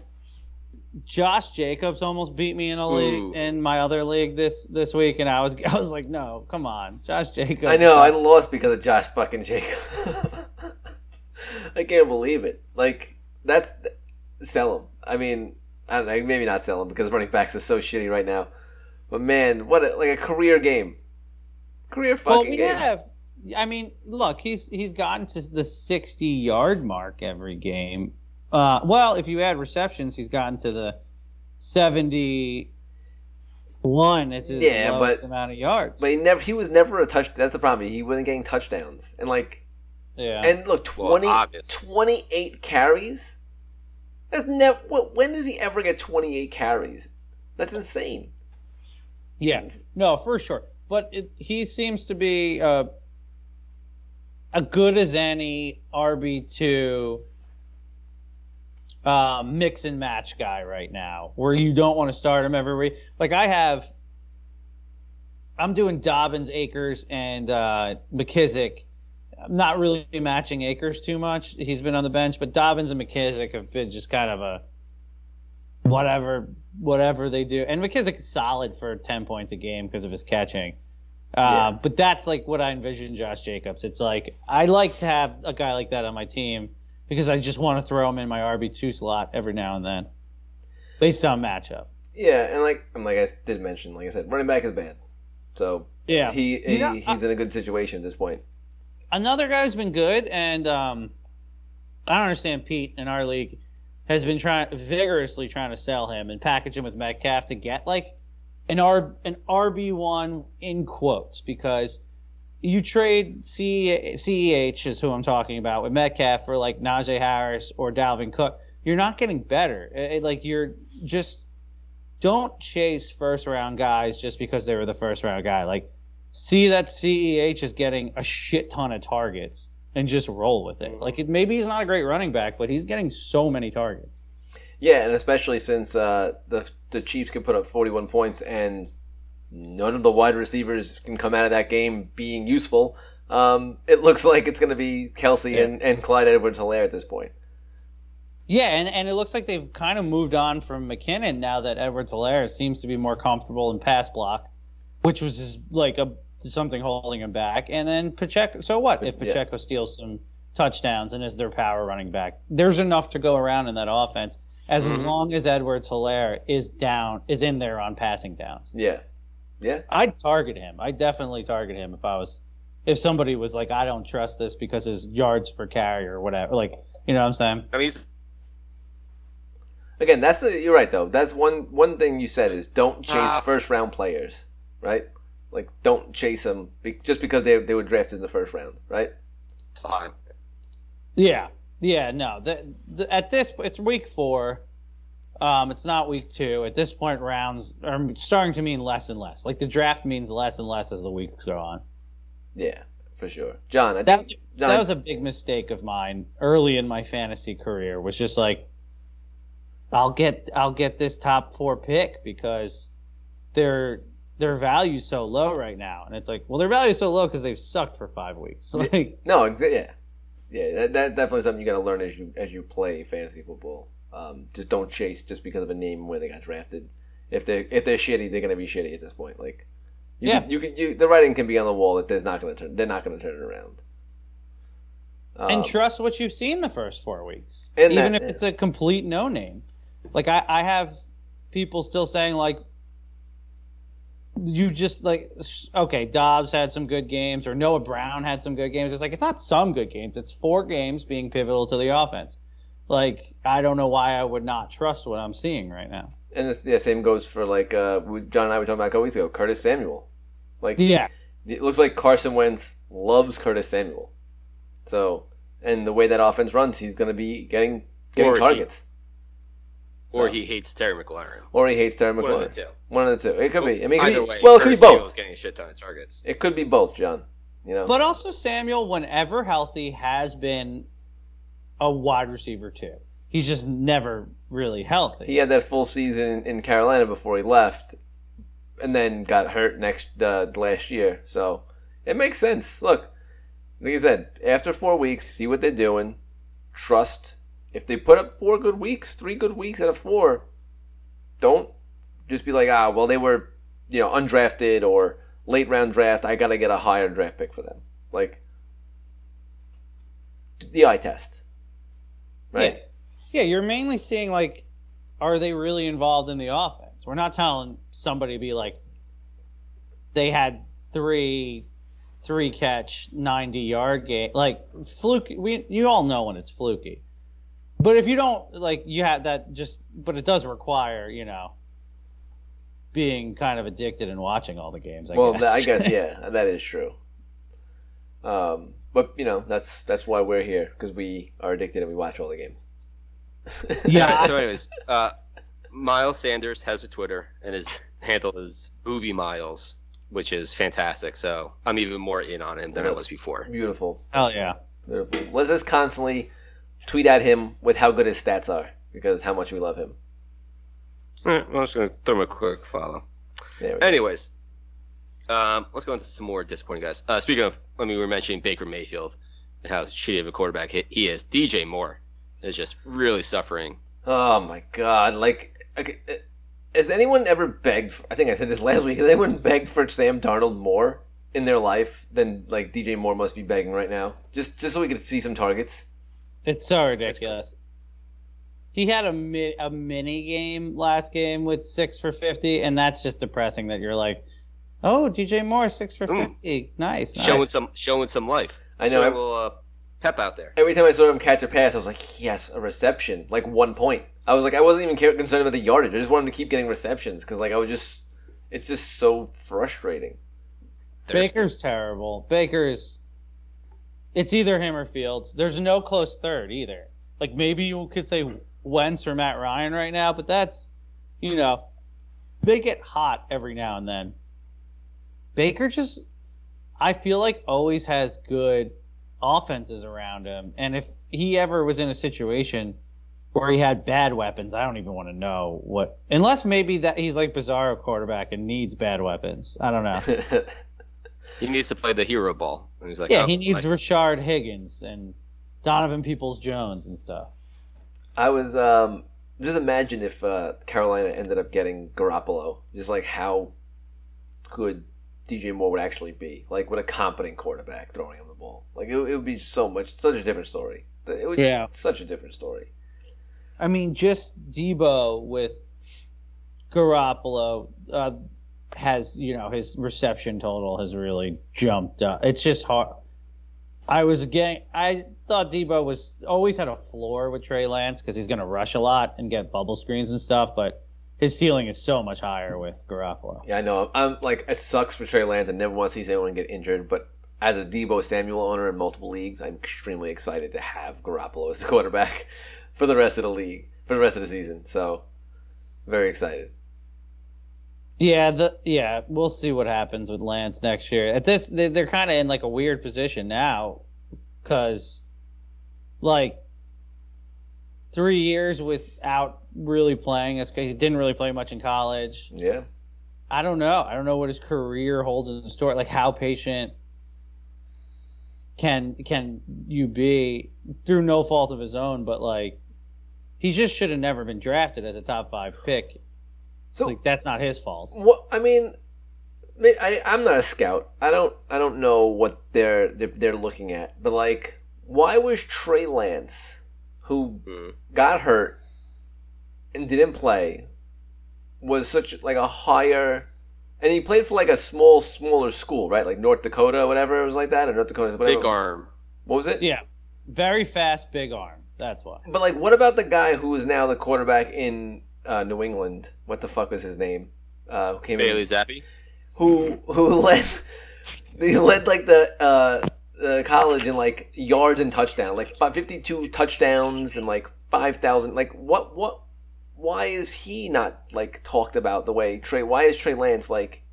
Josh Jacobs almost beat me in a Ooh. league in my other league this this week, and I was I was like, no, come on, Josh Jacobs. I know I lost because of Josh fucking Jacobs. I can't believe it. Like that's sell him. I mean, I don't know. Maybe not sell him because running backs is so shitty right now. But man, what a, like a career game. Career well, fucking we game. have. I mean, look, he's he's gotten to the sixty yard mark every game. Uh, well, if you add receptions, he's gotten to the seventy one. Is his Yeah, lowest but- amount of yards. But he never. He was never a touch. That's the problem. He wasn't getting touchdowns. And like, yeah. and look, Well, 20, obvious. 28 carries. That's never. When does he ever get twenty eight carries? That's insane. Yeah, no, for sure. But it, he seems to be uh, a good as any RB two uh, mix and match guy right now, where you don't want to start him every week. Like I have, I'm doing Dobbins, Akers, and uh, McKissic. I'm not really matching Akers too much. He's been on the bench, but Dobbins and McKissic have been just kind of a whatever whatever they do. And McKissic is solid for 10 points a game because of his catching. Uh, Yeah. But that's like what I envision Josh Jacobs. It's like I like to have a guy like that on my team because I just want to throw him in my RB2 slot every now and then based on matchup. Yeah, and like and like I did mention, like I said, running back is bad. So Yeah. he, he know, he's in a good situation at this point. another guy who's been good, and um, I don't understand Pete in our league has been trying vigorously trying to sell him and package him with Metcalf to get like an R an RB one in quotes because you trade C CEH is who I'm talking about with Metcalf for like Najee Harris or Dalvin Cook. You're not getting better. It- it- like you're just don't chase first round guys just because they were the first round guy. Like see that CEH is getting a shit ton of targets and just roll with it. Like it, maybe he's not a great running back, but he's getting so many targets. Yeah, and especially since uh, the the Chiefs can put up 41 points and none of the wide receivers can come out of that game being useful. Um, it looks like it's going to be Kelce Yeah. and, and Clyde Edwards-Helaire at this point. Yeah, and, and it looks like they've kind of moved on from McKinnon now that Edwards Helaire seems to be more comfortable in pass block, which was just like a something holding him back. And then Pacheco. So what if Yeah. Pacheco steals some touchdowns and is their power running back? There's enough to go around in that offense as Mhm. long as Edwards Helaire is down is in there on passing downs. Yeah, yeah, I'd target him. I definitely target him if I was if somebody was like I don't trust this because his yards per carry or whatever. Like you know what I'm saying? I mean, he's, Again, that's the you're right though. That's one one thing you said is don't chase Ah. first round players, right? Like don't chase them be, just because they they were drafted in the first round, right? fine. Yeah, yeah, no. The, the, at this, it's week four. Um, it's not week two. At this point, rounds are starting to mean less and less. Like the draft means less and less as the weeks go on. Yeah, for sure. John, I That think John, that was a big mistake of mine early in my fantasy career. Was just like, I'll get I'll get this top four pick because their their value's so low right now, and it's like, well, their value's so low because they've sucked for five weeks. Like, no, exa- yeah, yeah. That, that definitely something you got to learn as you as you play fantasy football. Um, just don't chase just because of a name where they got drafted. If they if they're shitty, they're gonna be shitty at this point. Like, you Yeah. can, you can you the writing can be on the wall that there's not gonna turn they're not gonna turn it around. Um, and trust what you've seen the first four weeks, even that- if it's a complete no name. Like I, I have people still saying like, you just like okay, Doubs had some good games or Noah Brown had some good games. It's like it's not some good games; it's four games being pivotal to the offense. Like I don't know why I would not trust what I'm seeing right now. and the yeah, same goes for like uh, John and I were talking about a couple weeks ago. Curtis Samuel, like Yeah, it looks like Carson Wentz loves Curtis Samuel. So, and the way that offense runs, he's going to be getting getting Or he- targets. Or So- he hates Terry McLaurin. or he hates Terry One of McLaurin. the two. One of the two. It could be. I mean, it could Either be, way, well, it could be Curtis Samuel's both. getting a shit ton of targets. It could be both, John. You know, but also Samuel, whenever healthy, has been a wide receiver too. He's just never really healthy. he had that full season in, in Carolina before he left, and then got hurt next uh, last year. So it makes sense. Look, like I said, after four weeks, see what they're doing. Trust. If they put up four good weeks, three good weeks out of four, don't just be like, ah, well, they were, you know, undrafted or late round draft. I gotta get a higher draft pick for them. Like the eye test, right? Yeah, you're mainly seeing like, are they really involved in the offense? We're not telling somebody to be like, they had three, three catch, ninety yard game, like fluky. We you all know when it's fluky, but if you don't like, you have that just. But it does require you know, being kind of addicted and watching all the games. I well, guess. I guess yeah, that is true. Um, but you know that's that's why we're here because we are addicted and we watch all the games. Yeah. so, anyways, uh, Miles Sanders has a Twitter, and his handle is Boobie Miles, which is fantastic. So I'm even more in on him than I was before. beautiful, Hell yeah. beautiful. Let's just constantly tweet at him with how good his stats are because how much we love him. All right, well, I'm just gonna throw him a quick follow. Anyways. go. Anyways, um, let's go into some more disappointing guys. Uh, speaking of, when we were mentioning Baker Mayfield and how shitty of a quarterback he, he is, DJ Moore is just really suffering. Oh my god! Like, okay, uh, has anyone ever begged? For, I think I said this last week. Has anyone begged for Sam Darnold more in their life than like DJ Moore must be begging right now? Just just so we could see some targets. It's so ridiculous. He had a mi- a mini game last game with six for fifty, and that's just depressing. That you're like, oh, DJ Moore six for Mm. fifty, nice, nice. Showing some showing some life. I know. Showing a ev- little uh, pep out there. Every time I saw him catch a pass, I was like, yes, a reception, like one point. I was like, I wasn't even care- concerned about the yardage. I just wanted him to keep getting receptions because, like, I was just, it's just so frustrating. There's- Baker's terrible. Baker's. It's either him or Fields. There's no close third either. Like maybe you could say Wentz or Matt Ryan right now, but that's, you know, they get hot every now and then. Baker just I feel like always has good offenses around him, and if he ever was in a situation where he had bad weapons, I don't even want to know what. Unless maybe that he's like Bizarro quarterback and needs bad weapons. I don't know. He needs to play the hero ball. And he's like, yeah, oh, he needs like, Rashard Higgins and Donovan Peoples Jones and stuff. I was um, just imagine if uh, Carolina ended up getting Garoppolo, just like how good DJ Moore would actually be, like with a competent quarterback throwing him the ball. Like it, it would be so much, such a different story. It would Yeah. such a different story. I mean, just Deebo with Garoppolo uh, has, you know, his reception total has really jumped up. It's just hard. I was getting, I thought Deebo was always had a floor with Trey Lance because he's going to rush a lot and get bubble screens and stuff, but his ceiling is so much higher with Garoppolo. Yeah, I know. I'm like it sucks for Trey Lance. I never want to see anyone get injured, but as a Deebo Samuel owner in multiple leagues, I'm extremely excited to have Garoppolo as the quarterback for the rest of the league for the rest of the season. So very excited. Yeah, the yeah, we'll see what happens with Lance next year. At this, they, they're kind of in like a weird position now, because like three years without really playing. As he didn't really play much in college. Yeah. I don't know. I don't know what his career holds in store. Like how patient can can you be through no fault of his own? But like he just should have never been drafted as a top five pick. So Like that's not his fault. What I mean, I I'm not a scout. I don't I don't know what they're they're, they're looking at. But like, why was Trey Lance, who mm, got hurt and didn't play, was such like a higher, and he played for like a small smaller school, right? Like North Dakota, or whatever it was like that, or North Dakota, whatever. big arm. What was it? Yeah, very fast, big arm. That's why. But like, what about the guy who is now the quarterback in uh, New England? What the fuck was his name? Uh, who came in? Bailey Zappe. who who led he led like the uh the college in like yards and touchdown like fi- 52 touchdowns and like 5000 like what what why is he not like talked about the way Trey why is Trey Lance like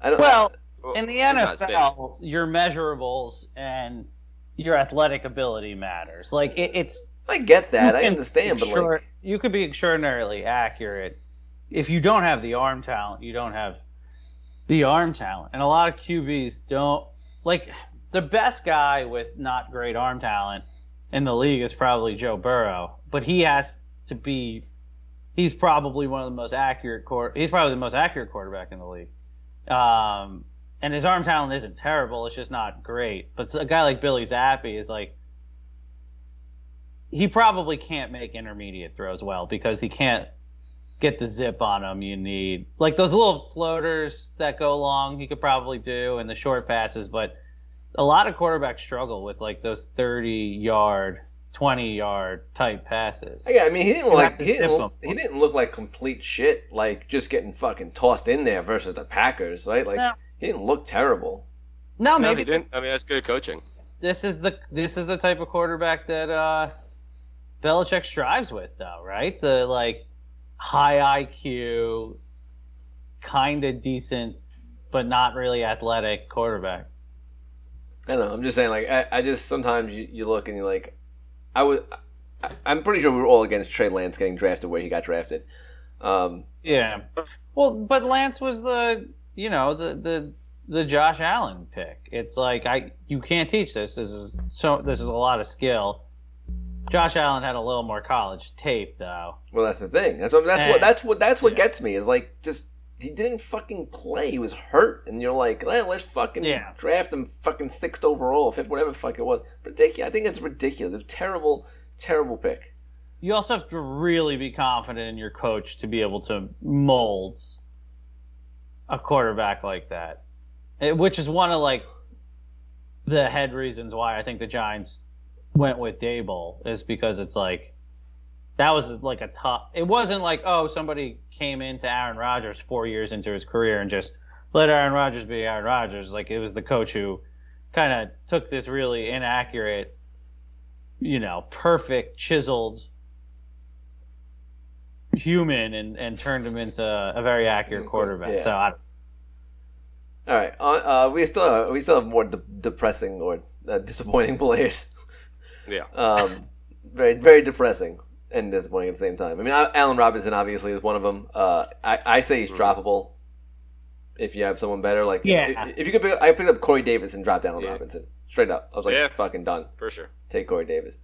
I don't Well, in the he's not as big. NFL, your measurables and your athletic ability matters. Like it, it's I get that I understand but extra- like you could be extraordinarily accurate if you don't have the arm talent. You don't have the arm talent, and a lot of QBs don't like the best guy with not great arm talent in the league is probably Joe Burrow, but he has to be. He's probably one of the most accurate. Quar- he's probably the most accurate quarterback in the league. Um, and his arm talent isn't terrible. It's just not great. But a guy like Billy Zappe is like he probably can't make intermediate throws well because he can't get the zip on him you need. Like those little floaters that go long, he could probably do, and the short passes. But a lot of quarterbacks struggle with like those 30 yard, 20 yard type passes. yeah, I mean he didn't like he didn't him. he didn't look like complete shit like just getting fucking tossed in there versus the Packers right like No. he didn't look terrible No, No, maybe he didn't. I mean, that's good coaching. this is the this is the type of quarterback that uh Belichick strives with though, right? The like high IQ, kind of decent but not really athletic quarterback. I don't know. I'm just saying, like, I, I just sometimes you, you look and you're like, I was, I, I'm pretty sure we were all against Trey Lance getting drafted where he got drafted. Um, Yeah. Well, but Lance was the, you know, the the the Josh Allen pick. It's like I you can't teach this. This is so this is a lot of skill. Josh Allen had a little more college tape though. well, that's the thing. That's what. That's what. That's what. That's what yeah. gets me. Is like just he didn't fucking play. He was hurt, and you're like, well, let's fucking Yeah. draft him fucking sixth overall, fifth, whatever the fuck it was. Ridiculous. I think it's ridiculous. Terrible, terrible pick. You also have to really be confident in your coach to be able to mold a quarterback like that. Which is one of like the head reasons why I think the Giants went with Daboll is because it's like that was like a tough. It wasn't like oh somebody came into Aaron Rodgers four years into his career and just let Aaron Rodgers be Aaron Rodgers. Like it was the coach who kind of took this really inaccurate, you know, perfect chiseled human and and turned him into a very accurate quarterback. Yeah. So I, All right, uh, uh, we still have, we still have more de- depressing or uh, disappointing players. Yeah. Um, very very depressing and disappointing at the same time. I mean, Al- Allen Robinson obviously is one of them. Uh, I I say he's droppable. If you have someone better, like if- Yeah. if, if you could, pick, I picked up Corey Davis and dropped Allen Yeah. Robinson straight up. I was like, Yeah. fucking done. For sure. Take Corey Davis.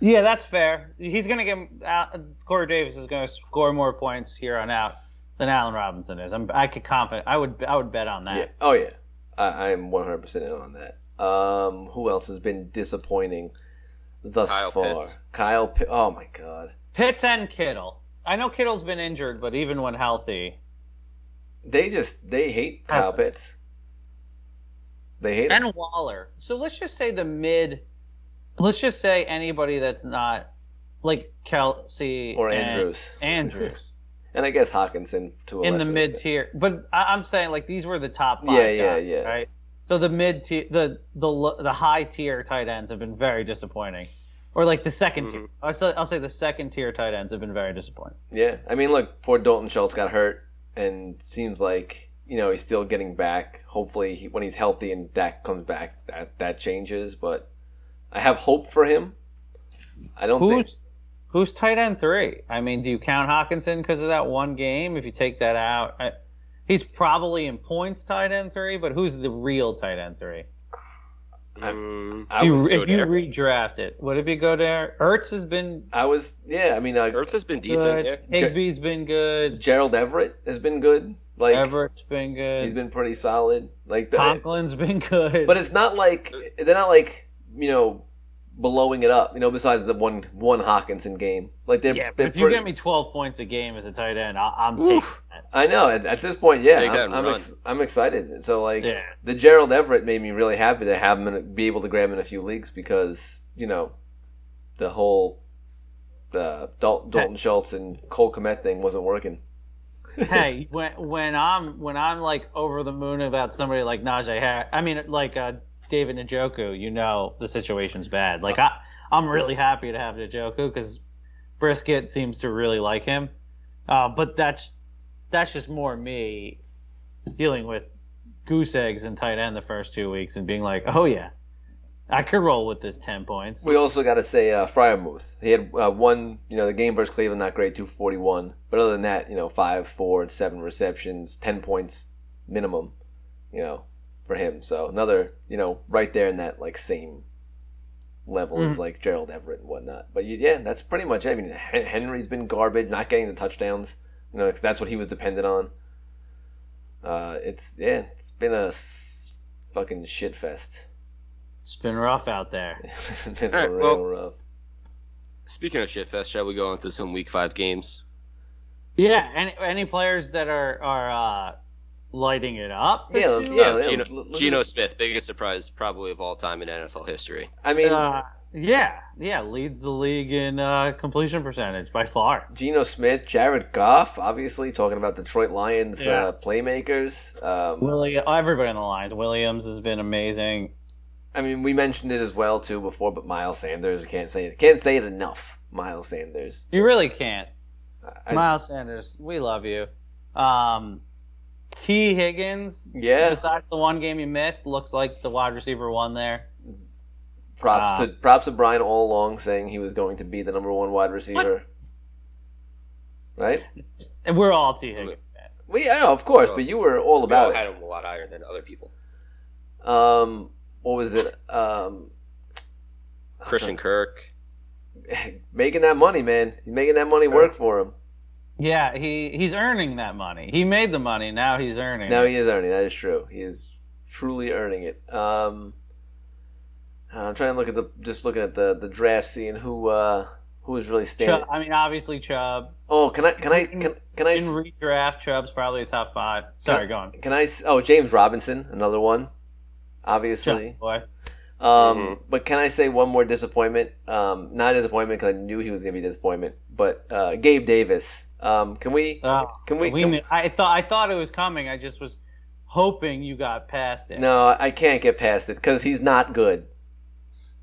Yeah, that's fair. He's going to get uh, Corey Davis is going to score more points here on out than Allen Robinson is. I'm I could confident. I would I would bet on that. Yeah. Oh yeah. I, I am one hundred percent in on that. Um, who else has been disappointing thus Kyle far? Pitts. Kyle. Pitt. Oh my god. Pitts and Kittle. I know Kittle's been injured, but even when healthy, They just they hate Kyle oh. Pitts. They hate him. and Waller. So let's just say the mid. Let's just say anybody that's not like Kelce or and Andrews. Andrews And I guess Hockenson to a in the mid tier. But I, I'm saying like these were the top five. Yeah, yeah, guys, yeah. Right. So the mid tier, the the the high tier tight ends have been very disappointing, or like the 2nd tier. Mm-hmm. I'll say, I'll say the second tier tight ends have been very disappointing. Yeah, I mean, look, poor Dalton Schultz got hurt, and seems like you know he's still getting back. Hopefully, he, when he's healthy and Dak comes back, that that changes. But I have hope for him. I don't think. Who's who's tight end three? I mean, do you count Hockenson because of that one game? If you take that out, I, he's probably in points tight end three. But who's the real tight end three? Mm, I, You- would- if you redraft it, what would it be Goedert? Ertz has been I was, yeah. I mean, uh, Ertz has been decent. good. Yeah. Higbee's been good. Gerald Everett has been good. Like Everett's been good. he's been pretty solid. Like, the, Conklin's been good. but it's not like they're not like you know blowing it up. You know, besides the one one Hockenson game, like they're, yeah, they're if you get me 12 points a game as a tight end, I, I'm taking that. I know. At, at this point, yeah, Take I'm I'm, ex- I'm excited. So like, Yeah. the Gerald Everett made me really happy to have him and be able to grab him in a few leagues because you know the whole the Dal- Dalton Schultz and Cole Kmet thing wasn't working. hey, when when I'm when I'm like over the moon about somebody like Najee Harris, I mean like uh, David Njoku, you know the situation's bad. Like I I'm really happy to have Njoku because Brisket seems to really like him. Uh, but that's that's just more me dealing with goose eggs and tight end the first two weeks and being like, oh yeah, I could roll with this ten points. We also got to say uh, Freiermuth. He had uh, one, you know, the game versus Cleveland, not great, two forty one. But other than that, you know, five, four, and seven receptions, ten points minimum, you know, for him. So another, you know, right there in that like same level as Mhm. like Gerald Everett and whatnot. But you, yeah, that's pretty much. it. I mean, Henry's been garbage, not getting the touchdowns. You know, 'cause that's what he was dependent on. Uh, it's yeah, it's been a s- fucking shit fest. It's been rough out there. it's been All right, real well- rough. Speaking of shitfest, shall we go into some Week Five games? Yeah, any any players that are are uh, lighting it up? Yeah, let's- yeah, Uh, let's- Geno, let's- Geno Smith, biggest surprise probably of all time in NFL history. I mean, Uh, yeah, yeah, leads the league in uh, completion percentage by far. Geno Smith, Jared Goff, obviously talking about Detroit Lions Yeah. uh, playmakers. Um, Willie, everybody on the lines. Williams has been amazing. I mean, we mentioned it as well too before, but Miles Sanders can't say it. Can't say it enough. Miles Sanders. You really can't. I- Miles Sanders, we love you. Um, Tee Higgins, Yeah. besides the one game you missed, looks like the wide receiver one there. Props Ah. to props to Brian all along saying he was going to be the number one wide receiver. Right? And we're all Tee Higgins fans. We yeah, of course, but you were all We all about had him a lot higher than other people. Um, what was it? Um, Christian Kirk. making that money, man. He's making that money work for him. Yeah, he he's earning that money. He made the money. Now he's earning. Now it. he is earning. That is true. He is truly earning it. Um, I'm trying to look at the just looking at the the draft, seeing who uh who is really standing. Chubb, I mean, obviously Chubb. Oh, can I can I can, can I In redraft, Chubb's probably a top five. Sorry, go on. can I? Oh, James Robinson, another one. Obviously, Chubb, boy. Um, Mhm. but can I say one more disappointment? Um, not a disappointment because I knew he was going to be a disappointment. But uh, Gabe Davis. Um, can we? Oh, Can we? we can- I thought I thought it was coming. I just was hoping you got past it. No, I can't get past it because he's not good.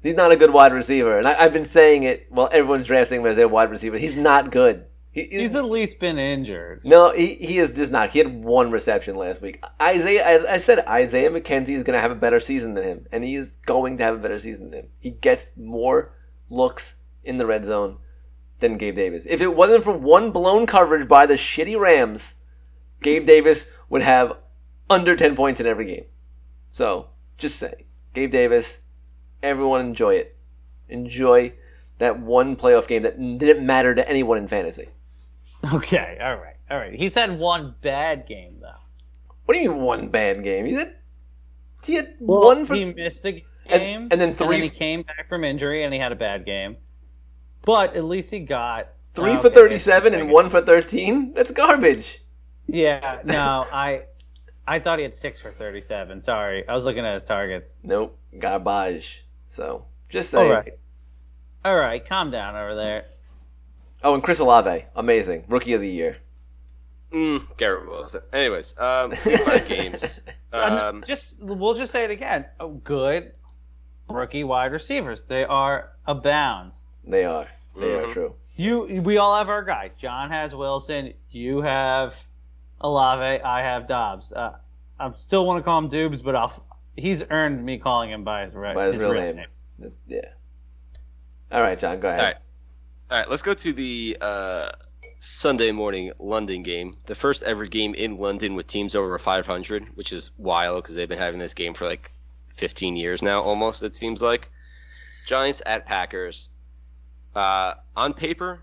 He's not a good wide receiver, and I, I've been saying it. Well, everyone's drafting him as their wide receiver. He's not good. He, He's at least been injured. no, he, he is just not. He had one reception last week. Isaiah, I, I said Isaiah McKenzie is going to have a better season than him, and he is going to have a better season than him. He gets more looks in the red zone than Gabe Davis. If it wasn't for one blown coverage by the shitty Rams, Gabe Davis would have under 10 points in every game. So, just say, Gabe Davis, everyone enjoy it. Enjoy that one playoff game that didn't matter to anyone in fantasy. Okay, all right, all right. He's had one bad game though. What do you mean one bad game? He had, he had Well, one for he missed a game, and then three- he came back from injury, and he had a bad game. But at least he got three uh, for okay, 37 and one for 13. That's garbage. Yeah, no, I, I thought he had six for thirty-seven. Sorry, I was looking at his targets. Nope, garbage. So, just All saying. right, all right, calm down over there. Oh, and Chris Olave, amazing. Rookie of the year. Mm, Garrett Wilson. Anyways, um, games. Um, just we'll just say it again. Oh, good rookie wide receivers. They are abounds. They are. They are Mhm. true. You, we all have our guy. John has Wilson. You have Olave. I have Doubs. Uh, I still want to call him Dubes, but I'll, he's earned me calling him by his, re- By his real name. Yeah. All right, John, go ahead. All right. All right, let's go to the uh, Sunday morning London game. The first ever game in London with teams over 500, which is wild because they've been having this game for like 15 years now, almost, it seems like. Giants at Packers. Uh, on paper,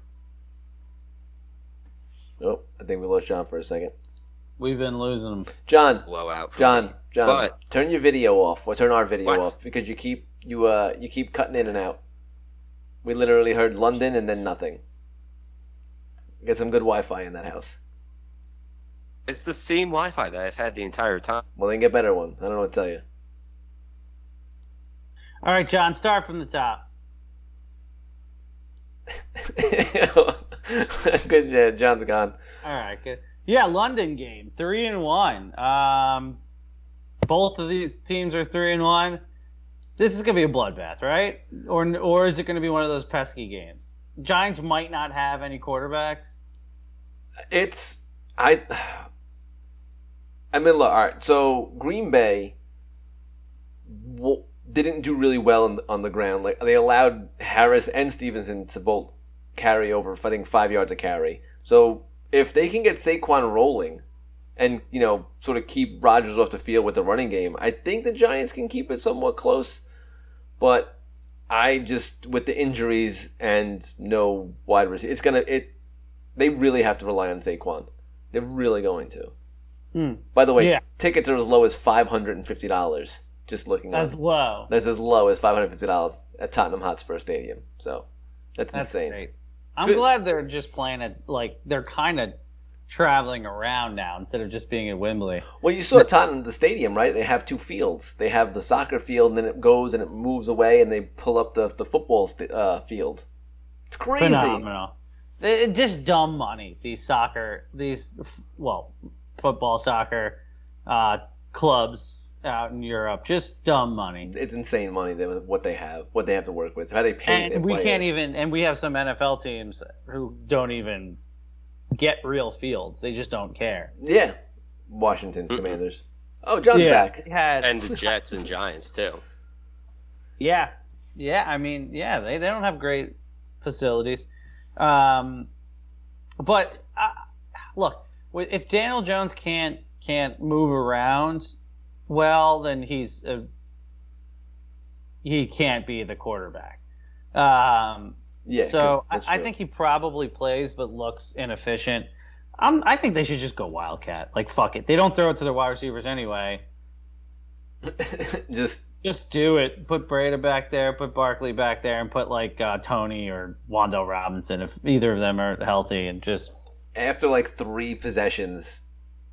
Oh, I think we lost John for a second. We've been losing him. John, blowout. for John, me. John, But- turn your video off or turn our video What? off because you keep you uh you keep cutting in and out. We literally heard London and then nothing. Get some good Wi-Fi in that house. It's the same Wi Fi that I've had the entire time. Well, then get better one. I don't know what to tell you. All right, John, start from the top. good, yeah, John's gone. All right, good. Yeah, London game, three and one. Um, both of these teams are three and one. This is gonna be a bloodbath, right? Or or is it gonna be one of those pesky games? Giants might not have any quarterbacks. It's I. I mean, look. All right. So Green Bay w- didn't do really well on the, on the ground. Like they allowed Harris and Stevenson to both carry over, I think five yards of carry. So if they can get Saquon rolling, and you know, sort of keep Rodgers off the field with the running game, I think the Giants can keep it somewhat close. But I just with the injuries and no wide receiver, it's gonna it. They really have to rely on Saquon. They're really going to. Hmm. By the way, Yeah. tickets are as low as five hundred and fifty dollars. Just looking That's up, low. that's as low as five hundred fifty dollars at Tottenham Hotspur Stadium. So that's, That's insane. great. I'm Good- glad they're just playing it like they're kind of traveling around now instead of just being at Wembley. Well, you saw Tottenham the stadium, right? They have two fields. They have the soccer field, and then it goes and it moves away, and they pull up the the football st- uh, field. It's crazy. Phenomenal. It, just dumb money. These soccer, these well, football, soccer uh, clubs out in Europe, just dumb money. It's insane money that what they have, what they have to work with, how they pay And we players. can't even, and we have some NFL teams who don't even get real fields. They just don't care. Yeah, Washington Commanders. Oh, John's yeah, back. we had, And the Jets and Giants, too. Yeah, yeah. I mean, yeah, they, they don't have great facilities, um, but uh, look, wi- if Daniel Jones can't can't move around, well, then he's a, he can't be the quarterback. Um, Yeah. so I, I think he probably plays, but looks inefficient. I'm, I think they should just go wildcat. Like fuck it, they don't throw it to their wide receivers anyway. just Just do it. Put Breida back there, put Barkley back there, and put like uh, Toney or Wan'Dale Robinson if either of them are healthy, and just after like three possessions,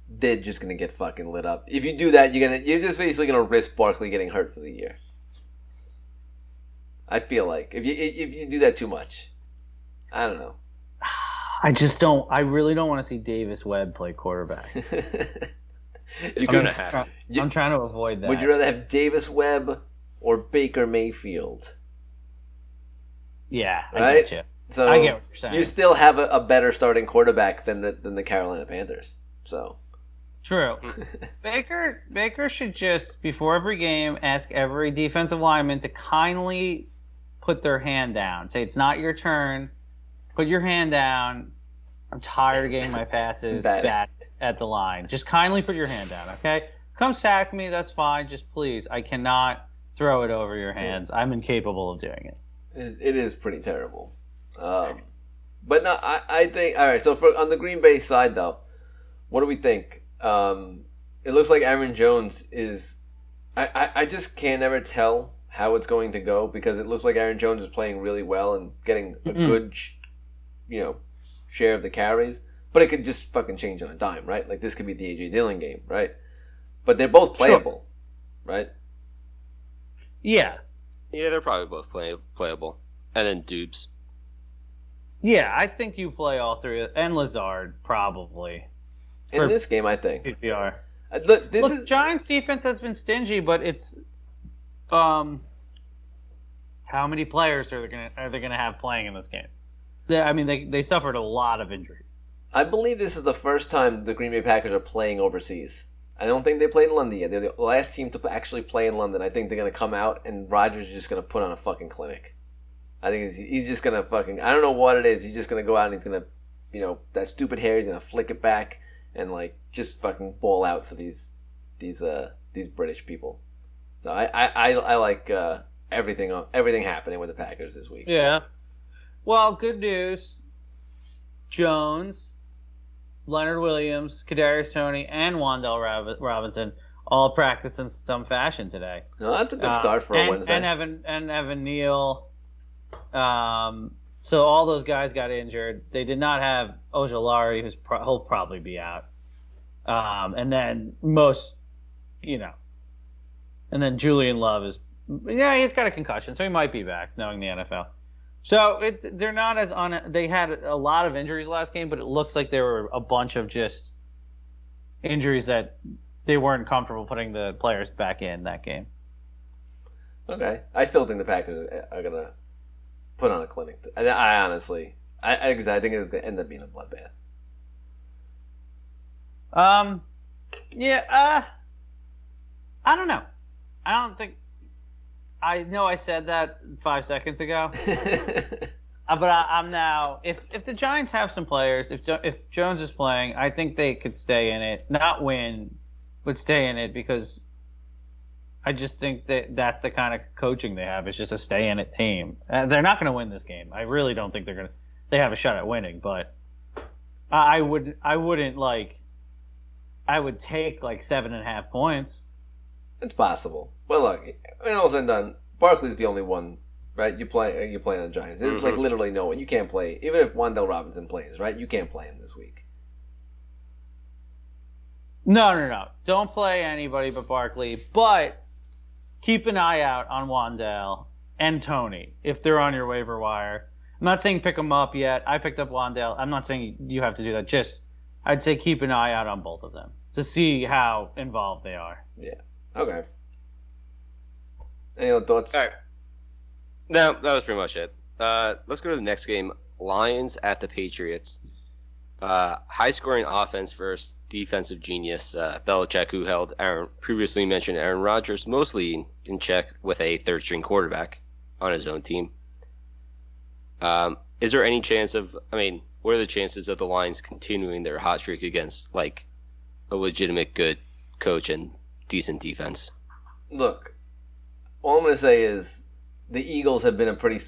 they're just gonna get fucking lit up. If you do that, you're gonna you're just basically gonna risk Barkley getting hurt for the year. I feel like if you if you do that too much, I don't know. I just don't. I really don't want to see Davis Webb play quarterback. It's You going to could- happen. You- I'm trying to avoid that. Would you rather have Davis Webb or Baker Mayfield? yeah, I Right? get you. So I get what you're saying. you still have a, a better starting quarterback than the than the Carolina Panthers. So True. Baker Baker should just before every game ask every defensive lineman to kindly put their hand down. Say it's not your turn. Put your hand down. I'm tired of getting my passes back at the line. Just kindly put your hand down, okay? Come sack me, that's fine. Just please, I cannot throw it over your hands. I'm incapable of doing it. it, it is pretty terrible. Um, but no, I, I think all right. So for on the Green Bay side though, what do we think? Um, it looks like Aaron Jones is. I, I, I just can't ever tell how it's going to go because it looks like Aaron Jones is playing really well and getting a Mhm. good, you know, share of the carries. But it could just fucking change on a dime, right? Like this could be the AJ Dillon game, right? But they're both playable, right? Yeah. Yeah, they're probably both play- playable. And then Dubes. Yeah, I think you play all three and Lazard probably. In For- this game, I think. PPR. Uh, Look, this Look, is Giants defense has been stingy, but it's um how many players are they gonna are they gonna have playing in this game? They, I mean, they they suffered a lot of injuries. I believe this is the first time the Green Bay Packers are playing overseas. I don't think they played in London yet. They're the last team to actually play in London. I think they're gonna come out and Rodgers is just gonna put on a fucking clinic. I think he's, he's just gonna fucking. I don't know what it is. He's just gonna go out and he's gonna, you know, that stupid hair. He's gonna flick it back and like just fucking ball out for these, these uh these British people. So I I, I, I like uh, everything everything happening with the Packers this week. Yeah. Well, good news. Jones, Leonard Williams, Kadarius Toney, and Wan'Dale Robinson all practiced in some fashion today. No, that's a good Uh, start for and, a Wednesday. And Evan and Evan Neal. Um, so all those guys got injured. They did not have Ojulari, who's pro- he'll probably be out. Um, and then most, you know, and then Julian Love is, yeah, he's got a concussion, so he might be back, knowing the NFL. So it, they're not as on. They had a lot of injuries last game, but it looks like there were a bunch of just injuries that they weren't comfortable putting the players back in that game. Okay, I still think the Packers are gonna put on a clinic. I, I honestly, I, I I think it's gonna end up being a bloodbath. Um, yeah, uh, I don't know. I don't think. I know I said that five seconds ago, uh, but I, I'm now. If if the Giants have some players, if Jo- if Jones is playing, I think they could stay in it, not win, but stay in it because I just think that that's the kind of coaching they have. It's just a stay in it team. Uh, they're not going to win this game. I really don't think they're going to. They have a shot at winning, but I I would I wouldn't like. I would take like seven and a half points. It's possible. Well, look, when all said and done, Barkley's the only one, right? You play, you play on the Giants. There's like Mhm. literally no one. You can't play, even if Wan'Dale Robinson plays, right? You can't play him this week. No, no, no. Don't play anybody but Barkley. But keep an eye out on Wan'Dale and Toney if they're on your waiver wire. I'm not saying pick them up yet. I picked up Wan'Dale. I'm not saying you have to do that. Just I'd say keep an eye out on both of them to see how involved they are. Okay. Any other thoughts? All right. No, that was pretty much it. Uh, let's go to the next game. Lions at the Patriots. Uh, high scoring offense versus defensive genius uh, Belichick, who held Aaron previously mentioned Aaron Rodgers mostly in check with a third string quarterback on his own team. Um, is there any chance of? I mean, what are the chances of the Lions continuing their hot streak against like a legitimate good coach and decent defense? Look, all I'm going to say is the Eagles have been a pretty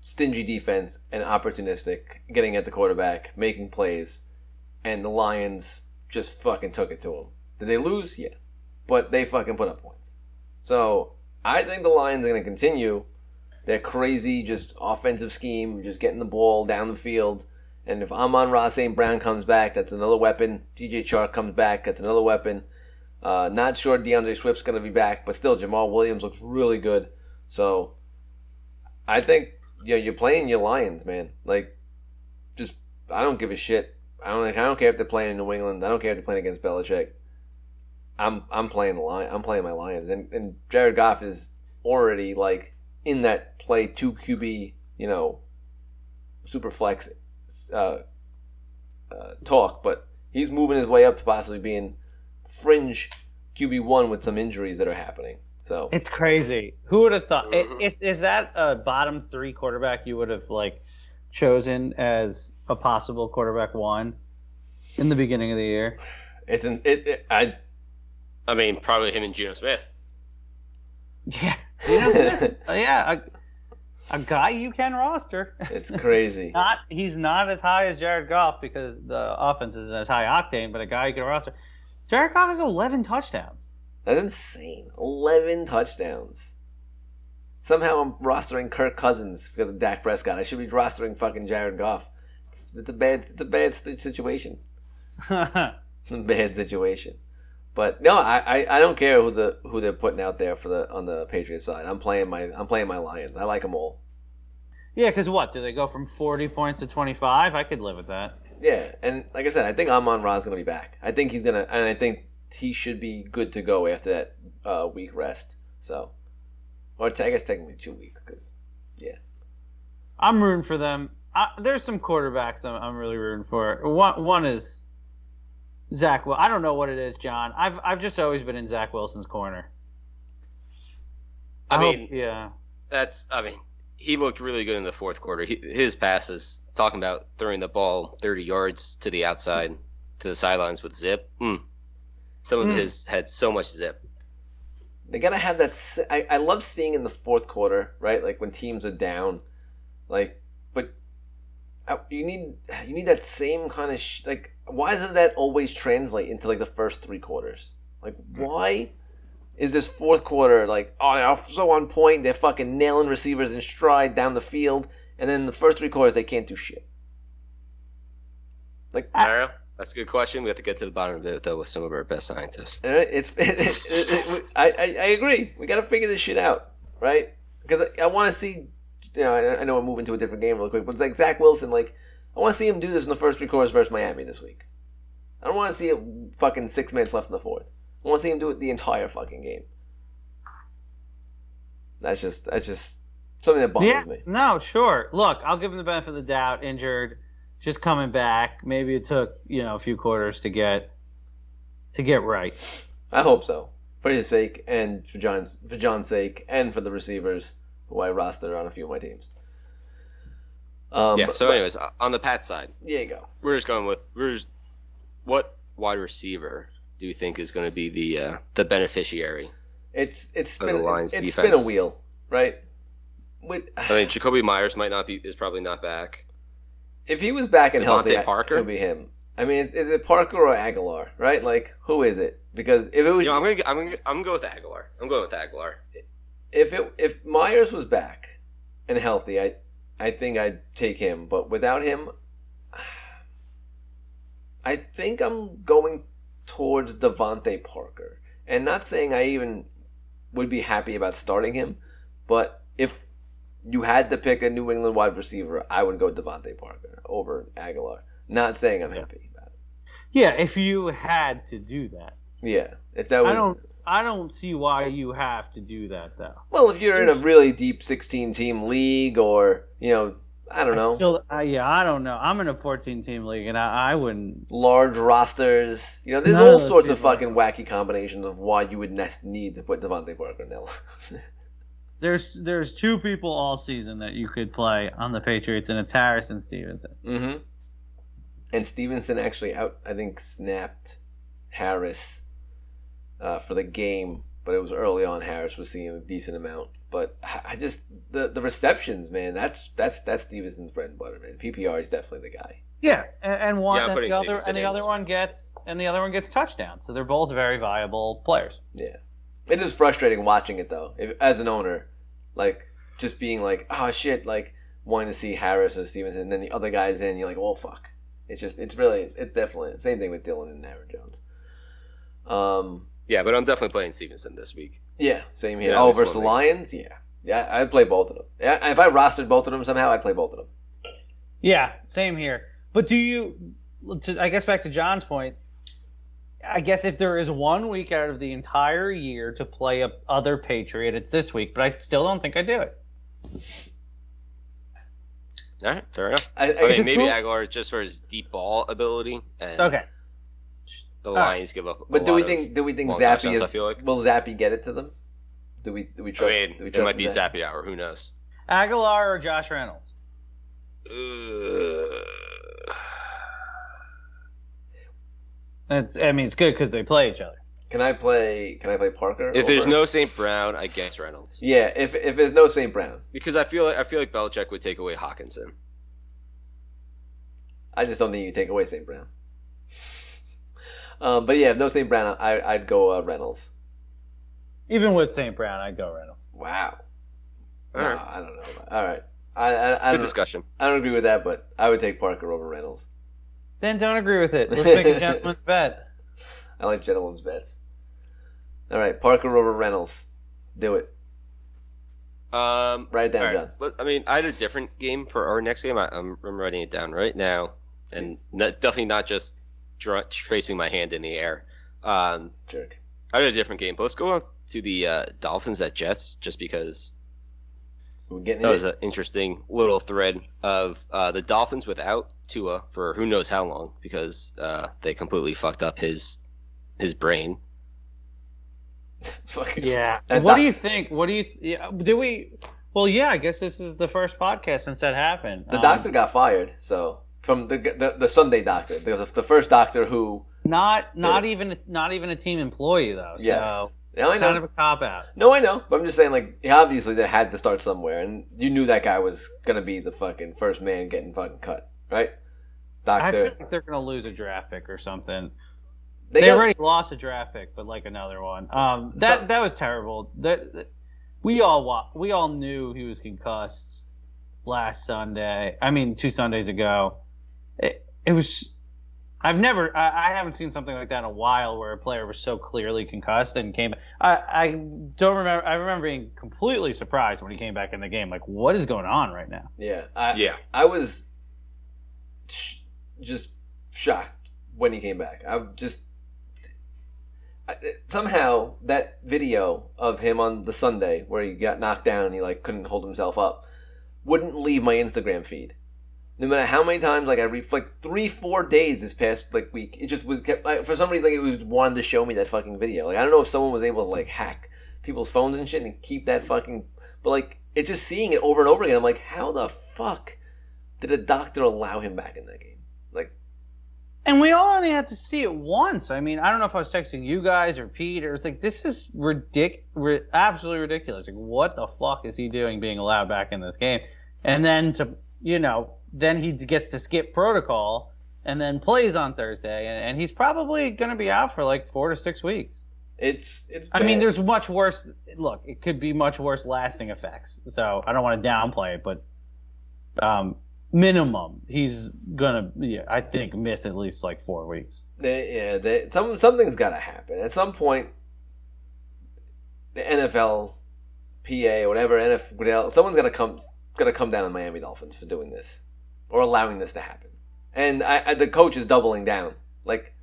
stingy defense and opportunistic, getting at the quarterback, making plays, and the Lions just fucking took it to them. Did they lose? Yeah. But they fucking put up points. So I think the Lions are going to continue their crazy, just offensive scheme, just getting the ball down the field. And if Amon Ra St. Brown comes back, that's another weapon. DJ Chark comes back, that's another weapon. Uh, not sure DeAndre Swift's going to be back, but still, Jamaal Williams looks really good. So, I think you know, you're playing your Lions, man. Like, just I don't give a shit. I don't. I don't care if they're playing in New England. I don't care if they're playing against Belichick. I'm I'm playing the lion. I'm playing my Lions, and and Jared Goff is already like in that play two QB, you know, super flex uh, uh, talk, but he's moving his way up to possibly being fringe QB one with some injuries that are happening. So It's crazy. Who would have thought? Mhm. If is that a bottom three quarterback you would have like chosen as a possible quarterback one in the beginning of the year? it's an it, it I I mean, probably him and Geno Smith. Yeah, you know, uh, yeah, a, a guy you can roster. it's crazy. not he's not as high as Jared Goff because the offense isn't as high octane, but a guy you can roster. Jared Goff has 11 touchdowns. That's insane. Eleven touchdowns. Somehow I'm rostering Kirk Cousins because of Dak Prescott. I should be rostering fucking Jared Goff. It's, it's a bad it's a bad situation. bad situation. But no, I, I, I don't care who the who they're putting out there for the on the Patriots side. I'm playing my I'm playing my Lions. I like them all. yeah, because what? Do they go from 40 points to 25? I could live with that. Yeah, and like I said, I think Amon Ra's gonna be back. I think he's gonna, and I think he should be good to go after that uh, week rest. So, or t- I guess technically two weeks because yeah. I'm rooting for them. I, there's some quarterbacks I'm, I'm really rooting for. One one is Zach. Well, I don't know what it is, John. I've I've just always been in Zach Wilson's corner. I hope- mean, yeah, that's. I mean, he looked really good in the fourth quarter. He, his passes, talking about throwing the ball 30 yards to the outside, to the sidelines with zip. Mm. Some of Mm. his had so much zip. they gotta have that. I, I love seeing in the fourth quarter, right? Like when teams are down, like, but uh, you need you need that same kind of sh- like. Why doesn't that always translate into like the first three quarters? Like, why is this fourth quarter like oh they're so on point? They're fucking nailing receivers in stride down the field, and then the first three quarters they can't do shit. Like I. That's a good question. We have to get to the bottom of it though with some of our best scientists. It's, it, it, it, I, I, I agree. We got to figure this shit out, right? Because I, I want to see, you know, I, I know we're moving to a different game real quick, but it's like Zach Wilson, like, I want to see him do this in the first three quarters versus Miami this week. I don't want to see it fucking six minutes left in the fourth. I want to see him do it the entire fucking game. That's just, that's just something that bothers yeah. me. No, sure. Look, I'll give him the benefit of the doubt. Injured, just coming back. Maybe it took you know a few quarters to get to get right. I hope so. For his sake, and for John's, for John's sake, and for the receivers who I roster on a few of my teams. Um, yeah. but- So, anyways, on the Pat side, There you go. we're just going with we're just, what wide receiver do you think is going to be the uh, the beneficiary? It's it's Of the spin it's, Lions it's defense. spin a wheel, right? With I mean, Jakobi Meyers might not be is probably not back. if he was back and DeVante healthy, Parker? it would be him. I mean, is, is it Parker or Agholor? Right? Like, who is it? Because if it was You know, I'm gonna I'm gonna I'm gonna go with Agholor. I'm going with Agholor. if it if Myers was back and healthy, I I think I'd take him. But without him, I think I'm going towards DeVante Parker. And not saying I even would be happy about starting him, but if you had to pick a New England wide receiver, I would go DeVante Parker over Agholor. Not saying I'm Yeah. happy about it. Yeah, if you had to do that, Yeah, if that was I don't. I don't see why you have to do that though. well, if you're in a really deep 16 team league, or you know, I don't know, I still, uh, yeah, I don't know. I'm in a 14 team league, and I, I wouldn't. large rosters. You know, there's None all of sorts of fucking wacky combinations of why you would nest need to put DeVante Parker in there. There's there's two people all season that you could play on the Patriots, and it's Harris and Stevenson. mm-hmm. And Stevenson actually out, I think, snapped Harris uh, for the game, but it was early on. Harris was seeing a decent amount, but I I just the the receptions, man. That's that's that's Stevenson's bread and butter, man. PPR is definitely the guy. Yeah, and, and one Yeah, and the other and the other one gets and the other one gets touchdowns. So they're both very viable players. Yeah, it is frustrating watching it though. If, as an owner, like just being like, oh shit, like wanting to see Harris or Stevenson, and then the other guys in, you're like, oh fuck. It's just, it's really, it's definitely same thing with Dillon and Aaron Jones. Um, Yeah, but I'm definitely playing Stevenson this week. yeah, same here. Yeah, oh, versus the. Lions, yeah, yeah, I'd play both of them. Yeah, if I rostered both of them somehow, I'd play both of them. Yeah, same here. But do you? I guess back to John's point. I guess if there is one week out of the entire year to play a other Patriot, it's this week. But I still don't think I do it. All right, fair enough. I, I, I mean, maybe cool. Agholor just for his deep ball ability, and Okay. the right. Lions give up. a but do lot we think do we think Zappe is, I feel like. will Zappe get it to them? Do we do we I trust? mean, do we it might be Zapp? Zappy hour. Who knows? Agholor or Josh Reynolds? Uh, It's, I mean, it's good because they play each other. Can I play? Can I play Parker? if there's over- no St. Brown, I guess Reynolds, yeah, if if there's no St. Brown, because I feel like I feel like Belichick would take away Hockenson. I just don't think you take away St. Brown. um, but yeah, if no St. Brown, I I'd go uh, Reynolds. Even with St. Brown, I'd go Reynolds. Wow. All Nah, right. I don't know. All right. I I, I Good don't discussion. I don't agree with that, but I would take Parker over Reynolds. Then don't agree with it. Let's make a gentleman's bet. I like gentlemen's bets. All right, Parker over Reynolds. Do it. Um, Write it down, all right. John. I mean, I had a different game for our next game. I, I'm, I'm writing it down right now, and not, definitely not just dra- tracing my hand in the air. Um, Jerk. I had a different game, but let's go on to the uh, Dolphins at Jets, just because We're getting that it. was an interesting little thread of uh, the Dolphins without Tua for who knows how long, because uh, they completely fucked up his his brain. Yeah. That what doc- do you think? What do you? Yeah, do we? Well, yeah. I guess this is the first podcast since that happened. The Um, doctor got fired, so from the the, the Sunday doctor, the, the first doctor who Not not it. even not even a team employee though. yes, So yeah, I know. kind of a cop out. No, I know, but I'm just saying, like, obviously they had to start somewhere, and you knew that guy was gonna be the fucking first man getting fucking cut, right? I Doctor, feel like they're gonna lose a draft pick or something. they, They, got, already lost a draft pick, but like another one. Um, that So- that was terrible. That, that- we all wa- we all knew he was concussed last Sunday. I mean, two Sundays ago. It, it was. I've never. I, I haven't seen something like that in a while, where a player was so clearly concussed and came. I I don't remember. I remember being completely surprised when he came back in the game. Like, what is going on right now? yeah, I, Yeah, I was sh- just shocked when he came back. I just I, somehow that video of him on the Sunday where he got knocked down and he like couldn't hold himself up wouldn't leave my Instagram feed. No matter how many times like I read like three, four days this past like week, it just was kept like, for some reason like it was wanted to show me that fucking video. Like I don't know if someone was able to like hack people's phones and shit and keep that fucking, but like it's just seeing it over and over again. I'm like, how the fuck did a doctor allow him back in that game? Like, And we all only had to see it once. I mean, I don't know if I was texting you guys or Pete, or it's like this is ridic- ri- absolutely ridiculous. Like, what the fuck is he doing being allowed back in this game? And then to you know, then he gets to skip protocol and then plays on Thursday, and, and he's probably going to be out for like four to six weeks. it's it's. I mean, there's much worse. Look, it could be much worse lasting effects. So I don't want to downplay it, but um, minimum, he's gonna, yeah, I think, miss at least like four weeks. They, yeah, they, some something's got to happen at some point. The NFL, PA, or whatever, NFL, someone's got to come, got to come down on Miami Dolphins for doing this, or allowing this to happen. And I, I, the coach is doubling down, like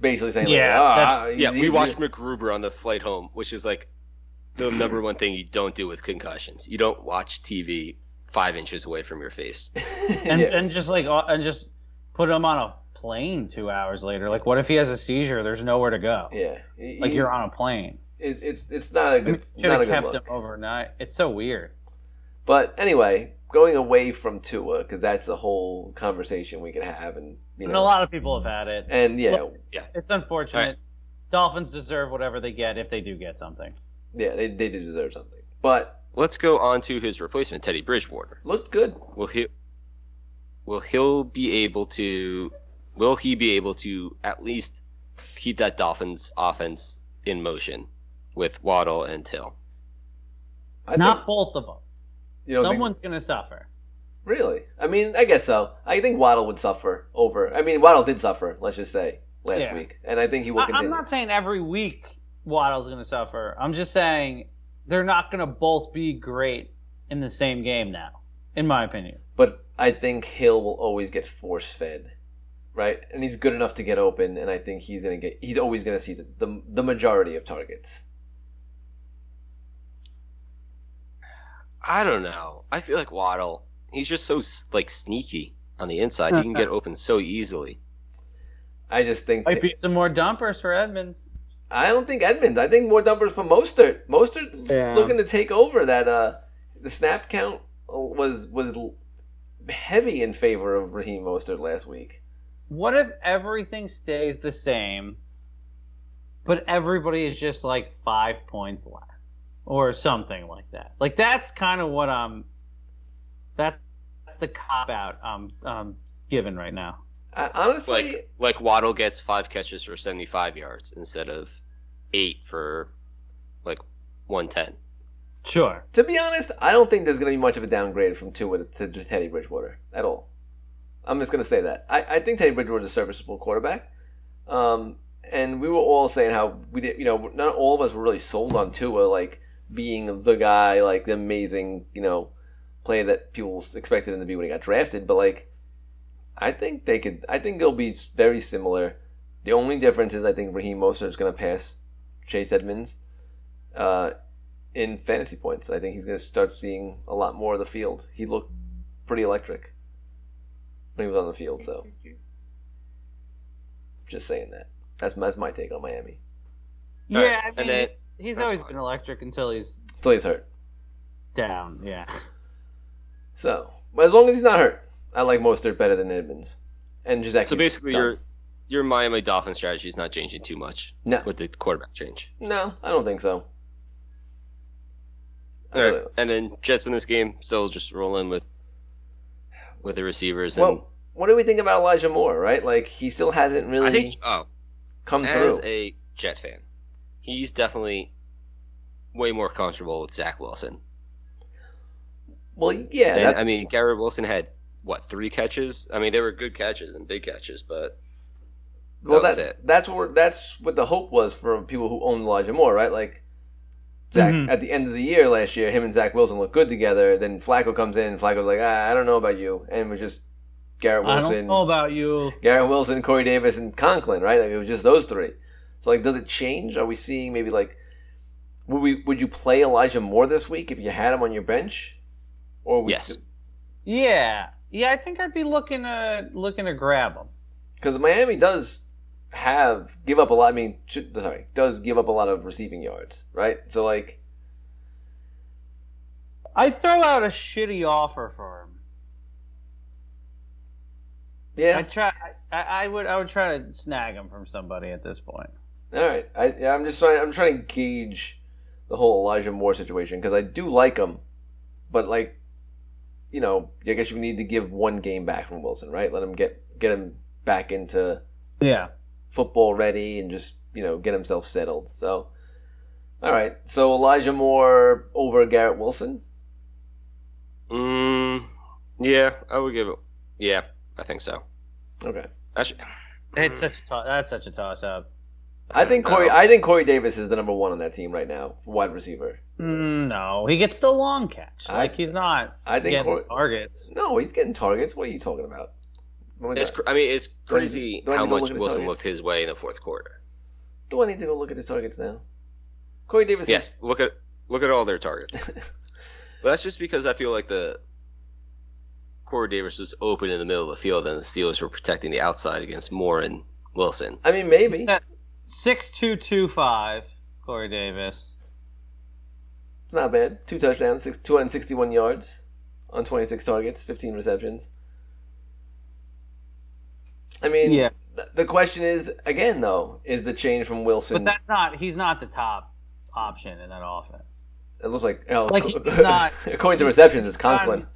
basically saying, Yeah, like, that- ah, he's- yeah. We he's- watched MacGruber on the flight home, which is like the number one thing you don't do with concussions. You don't watch TV five inches away from your face. And yeah. and just like uh, and just put him on a plane two hours later. Like, what if he has a seizure? There's nowhere to go. yeah, Like you're on a plane. it, it's it's not a I mean, good, should not a have good kept look. him overnight. It's so weird. But anyway, going away from Tua because that's a whole conversation we could have, and you And know, a lot of people have had it. and yeah, yeah, It's unfortunate. Dolphins deserve whatever they get if they do get something. yeah, they, they do deserve something. But Let's go on to his replacement, Teddy Bridgewater. looked good. Will he? Will he'll be able to? Will he be able to at least keep that Dolphins offense in motion with Waddle and Hill? I Not think, both of them. you know, Someone's gonna suffer. really. I mean, I guess so. I think Waddle would suffer over. I mean, Waddle did suffer. Let's just say last Yeah. week, and I think he will continue. I'm not saying every week Waddle's gonna suffer. I'm just saying they're not gonna both be great in the same game now, in my opinion. But I think Hill will always get force fed, right? And he's good enough to get open, and I think he's gonna get. He's always gonna see the the, the majority of targets. I don't know. I feel like Waddle. he's just so like sneaky on the inside. He can get open so easily. I just think Might be some more dumpers for Edmonds. I don't think Edmonds. I think more numbers for Mostert. Mostert Yeah. looking to take over. That uh, the snap count was was heavy in favor of Raheem Mostert last week. What if everything stays the same, but everybody is just like five points less or something like that? Like that's kind of what I'm. That's the cop out I'm um, given right now. I, honestly, Like like Waddle gets five catches for seventy five yards instead of eight for like one ten. Sure. to be honest, I don't think there's going to be much of a downgrade from Tua to, to Teddy Bridgewater at all. I'm just going to say that. I, I think Teddy Bridgewater is a serviceable quarterback. Um, and we were all saying how we did, you know, not all of us were really sold on Tua, like being the guy, like the amazing, you know, player that people expected him to be when he got drafted. But like, I think they could. I think they'll be very similar. The only difference is I think Raheem Mostert is going to pass Chase Edmonds uh, in fantasy points. I think he's going to start seeing a lot more of the field. He looked pretty electric when he was on the field. So, just saying that. That's that's my take on Miami. All yeah, right, I mean, and then- he's always fine. been electric until he's Until he's hurt. down. Yeah. So, but as long as he's not hurt, I like Mostert better than Edmonds. And just So basically, your your Miami Dolphin strategy is not changing too much no, with the quarterback change. no, I don't think so. All right, and then Jets in this game still just roll in with with the receivers and Well, what do we think about Elijah Moore? Right, like he still hasn't really I think oh come as through. As a Jet fan, he's definitely way more comfortable with Zach Wilson. well, yeah, I mean, Garrett Wilson had what three catches? I mean, they were good catches and big catches, but well, that was that, it. that's what that's what the hope was for people who owned Elijah Moore, right? Like Zach Mhm. at the end of the year last year, him and Zach Wilson looked good together. Then Flacco comes in, and Flacco's like, ah, I don't know about you, and it was just Garrett Wilson. I Wilson. don't know about you. Garrett Wilson, Corey Davis, and Conklin, right? Like it was just those three. So like, does it change? Are we seeing maybe like, would we would you play Elijah Moore this week if you had him on your bench? Or Yes. Yeah, yeah. I think I'd be looking to looking to grab him. because Miami does have give up a lot. I mean, sorry, does give up a lot of receiving yards, right? So like, I'd throw out a shitty offer for him. yeah, I try. I, I would. I would try to snag him from somebody at this point. all right. I yeah, I'm just trying. I'm trying to gauge the whole Elijah Moore situation because I do like him, but like, you know, I guess you need to give one game back from Wilson, right? Let him get get him back into Yeah. football ready and just you know get himself settled. So, all right. So Elijah Moore over Garrett Wilson. mm, yeah, I would give it. Yeah, I think so. Okay. Actually, It's such a to- that's such a toss up. I think Corey. know. I think Corey Davis is the number one on that team right now, wide receiver. Mm, no, he gets the long catch. I- Like he's not I think getting Corey. targets. No, he's getting targets. What are you talking about? What It's, I mean, it's Do I crazy do how much look Wilson targets? looked his way in the fourth quarter. Do I need to go look at his targets now? Corey Davis Yes, look at look at all their targets. is. But that's just because I feel like the Corey Davis was open in the middle of the field, and the Steelers were protecting the outside against Moore and Wilson. I mean, maybe. Six two two five. Corey Davis. It's not bad. Two touchdowns, six, 261 yards on 26 targets, 15 receptions. I mean, Yeah. th- the question is again though, is the change from Wilson? But that's not. He's not the top option in that offense. it looks like oh, Like, not- according to receptions, it's Conklin.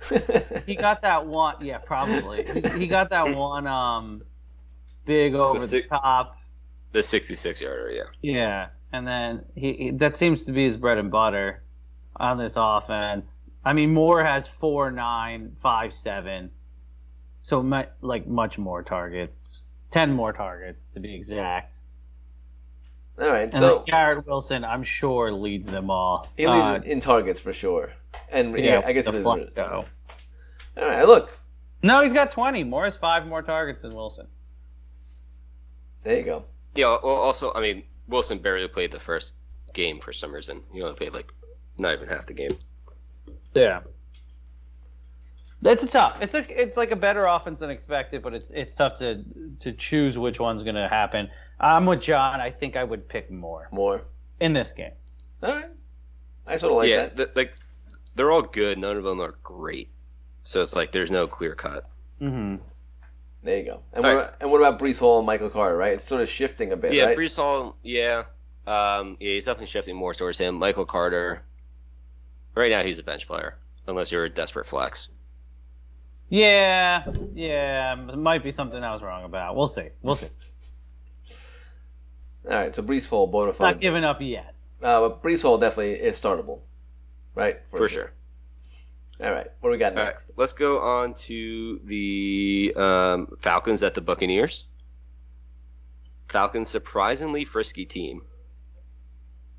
He got that one. Yeah, probably. He, he got that one. Um, big over the, si- top. The 66 yarder, yeah. Yeah, and then he, he that seems to be his bread and butter on this offense. I mean, Moore has four nine five seven, so mu- like much more targets, ten more targets to be exact. All right, And so then Garrett Wilson, I'm sure leads them all. he Uh, leads in targets for sure, and yeah, I guess the it is. Flacco. All right, look, No, he's got twenty. Moore has five more targets than Wilson. there you go. Yeah, well, also, I mean, Wilson barely played the first game for some reason. He only played like not even half the game. Yeah. That's a tough. It's a it's like a better offense than expected, but it's it's tough to to choose which one's going to happen. I'm with John. I think I would pick more More. in this game. All right. I sort of like yeah, that. th- like they're all good. None of them are great. So it's like there's no clear cut. Mm-hmm. There you go. And what, right. about, and what about Breece Hall and Michael Carter? Right, it's sort of shifting a bit, Yeah, right? Breece Hall. Yeah, um, yeah, he's definitely shifting more towards him. Michael Carter. Right now, he's a bench player, unless you're a desperate flex. Yeah, yeah, it might be something I was wrong about. We'll see. We'll see. All right, so Breece Hall, bona fide. Not fide. giving up yet. Uh, but Breece Hall definitely is startable, right? For sure. All right, what do we got All right, next? let's go on to the um, Falcons at the Buccaneers. Falcons surprisingly frisky team,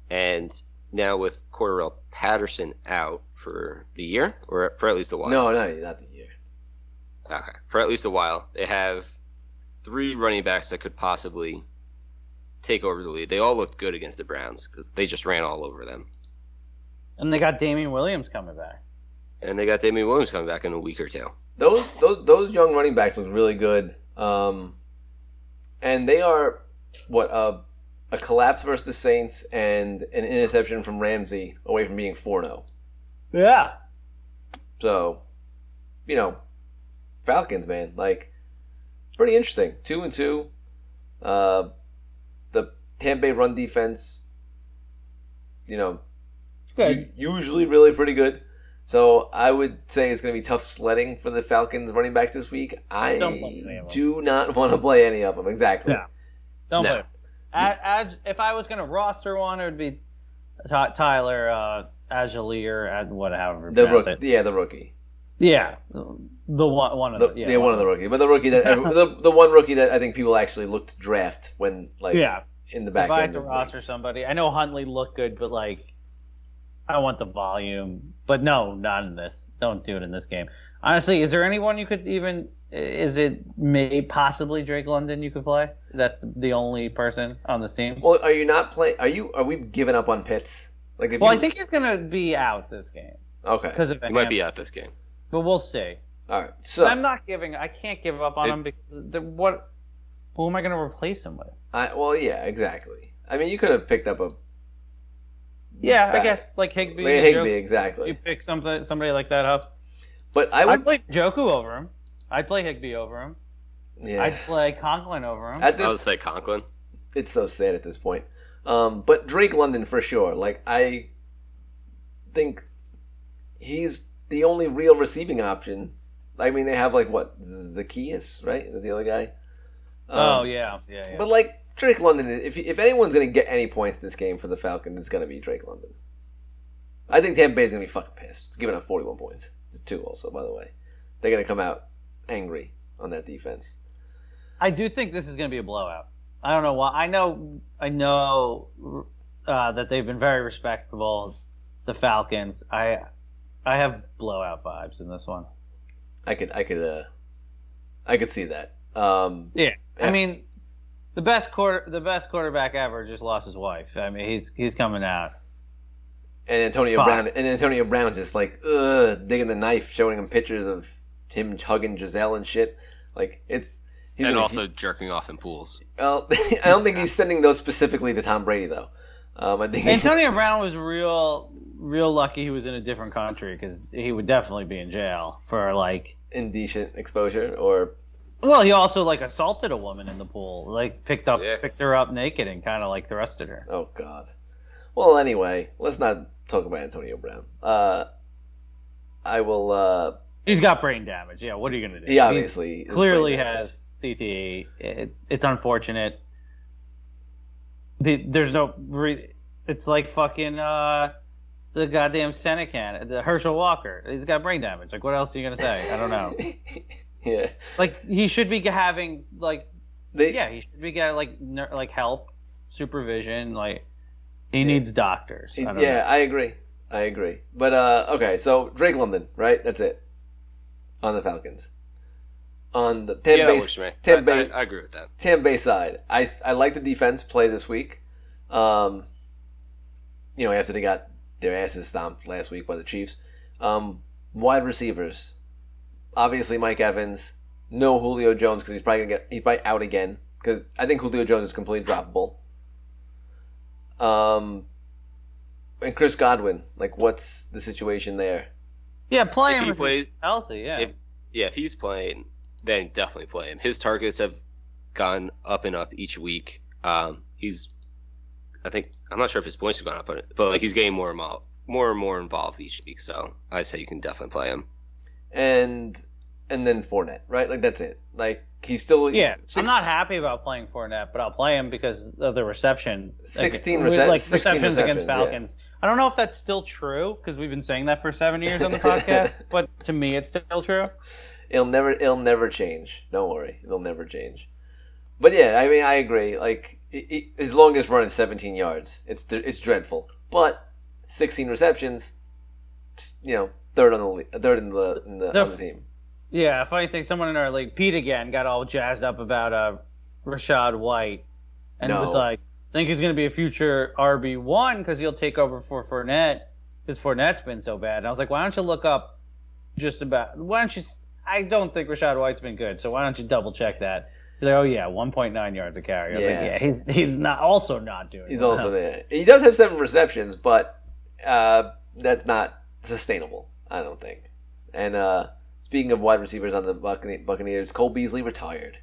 and now with Cordarrelle Patterson out for the year, or for at least a while. No, no, not the year. Okay, for at least a while, they have three running backs that could possibly take over the lead. They all looked good against the Browns. They just ran all over them, And they got Damien Williams coming back. And they got Damien Williams coming back in a week or two. Those those those young running backs look really good. Um, and they are what a a collapse versus the Saints and an interception from Ramsey away from being 4-0. Yeah. So, you know, Falcons, man, like pretty interesting. Two and two. Uh, the Tampa Bay run defense, you know, Good. u- usually really pretty good. So I would say it's going to be tough sledding for the Falcons running backs this week. I Don't play any of them. do not want to play any of them. Exactly. Yeah. Don't No. play. Ad, ad, if I was going to roster one, it would be Ty- Tyler uh, Allgeier, at whatever. The pronounce rook, it. yeah, the rookie. Yeah, the one one of The, the, yeah, one of the rookie, but the rookie that the, the one rookie that I think people actually looked to draft when like Yeah, in the if back I had to roster leagues. somebody, I know Huntley looked good, but like, I want the volume. But no, not in this. Don't do it in this game. Honestly, is there anyone you could even? Is it may possibly Drake London you could play? That's the only person on this team. Well, are you not playing? Are you? Are we giving up on Pitts? Like, if Well, you, I think he's gonna be out this game okay. because of He might be out this game. but we'll see. All right. So I'm not giving. I can't give up on It- him because the, what? Who am I gonna replace him with? I well, yeah, exactly. I mean, you could have picked up a Yeah, I guess like Higbee. Like and Higbee, Njoku, exactly. You pick something, somebody like that up. But I I'd play Njoku over him. I'd play Higbee over him. yeah. I'd play Conklin over him. At I would say Conklin. it's so sad at this point. Um, but Drake London for sure. Like I think he's the only real receiving option. I mean, they have like what Zaccheaus, right? The other guy. oh Um, yeah, yeah, yeah. But like Drake London, if if anyone's gonna get any points this game for the Falcons, it's gonna be Drake London. I think Tampa Bay's gonna be fucking pissed, giving up forty-one points. It's Two also, by the way, they're gonna come out angry on that defense. I do think this is going to be a blowout. I don't know why. I know, I know uh, that they've been very respectable. The Falcons. I, I have blowout vibes in this one. I could, I could, uh, I could see that. Um, Yeah, I mean, the best quarter, the best quarterback ever just lost his wife. I mean, he's he's coming out. and Antonio Fuck. Brown, and Antonio Brown just like ugh, digging the knife, showing him pictures of him hugging Gisele and shit. Like it's. He's and gonna- also jerking off in pools. Well, I don't think he's sending those specifically to Tom Brady though. Um, I think Antonio Brown was real, real lucky he was in a different country because he would definitely be in jail for like. indecent exposure or Well, he also like assaulted a woman in the pool, like picked up, Yeah. picked her up naked and kind of like thrusted her. oh god. Well, anyway, let's not talk about Antonio Brown. Uh, I will. Uh, He's got brain damage. Yeah, what are you gonna do? he obviously is clearly has CTE. It's it's unfortunate. The, there's no. Re, it's like fucking uh, the goddamn Senecan, the Herschel Walker. He's got brain damage. Like, what else are you gonna say? I don't know. yeah. like, he should be having like, They, yeah, he should be getting like ner- like help, supervision. Like, he needs doctors. I don't yeah, know. I agree. I agree. But uh, okay, so Drake London, right? That's it on the Falcons. On the Tampa yeah, Bay, works for me. Tampa I, Bay, I, I agree with that. Tampa Bay side, I I like the defense play this week. Um, you know, after they got their asses stomped last week by the Chiefs. Um, wide receivers, obviously Mike Evans. No Julio Jones because he's probably gonna get he's probably out again because I think Julio Jones is completely droppable. Um, and Chris Godwin, like, what's the situation there? Yeah, play If him he if plays- he's healthy. Yeah. if yeah, if he's playing, then definitely play him. His targets have gone up and up each week. Um, he's, I think, I'm not sure if his points have gone up, but, but like he's getting more and more, more and more involved each week. So I say you can definitely play him. And and then Fournette, right? Like that's it. Like he's still yeah, six- I'm not happy about playing Fournette, but I'll play him because of the reception. 16 with, recep- like 16 receptions against receptions, yeah. Falcons. I don't know if that's still true because we've been saying that for seven years on the podcast, but to me, it's still true. It'll never it'll never change. Don't worry, it'll never change. But yeah, I mean, I agree. Like it, it, his longest run is 17 yards. It's it's dreadful. But 16 receptions, you know, third on the third in the in the, on the team. Yeah, funny thing, someone in our league, Pete again, got all jazzed up about uh, Rachaad White, and No. was like, "Think he's going to be a future RB one because he'll take over for Fournette because Fournette's been so bad." And I was like, "Why don't you look up just about? Why don't you? I don't think Rachaad White's been good, so why don't you double check that?" He's like, "Oh yeah, 1.9 yards a carry." I was Yeah. like, "Yeah, he's he's not also not doing. He's well." also there. He does have seven receptions, but uh, that's not sustainable. I don't think. And uh, speaking of wide receivers on the Buccaneers, Cole Beasley retired.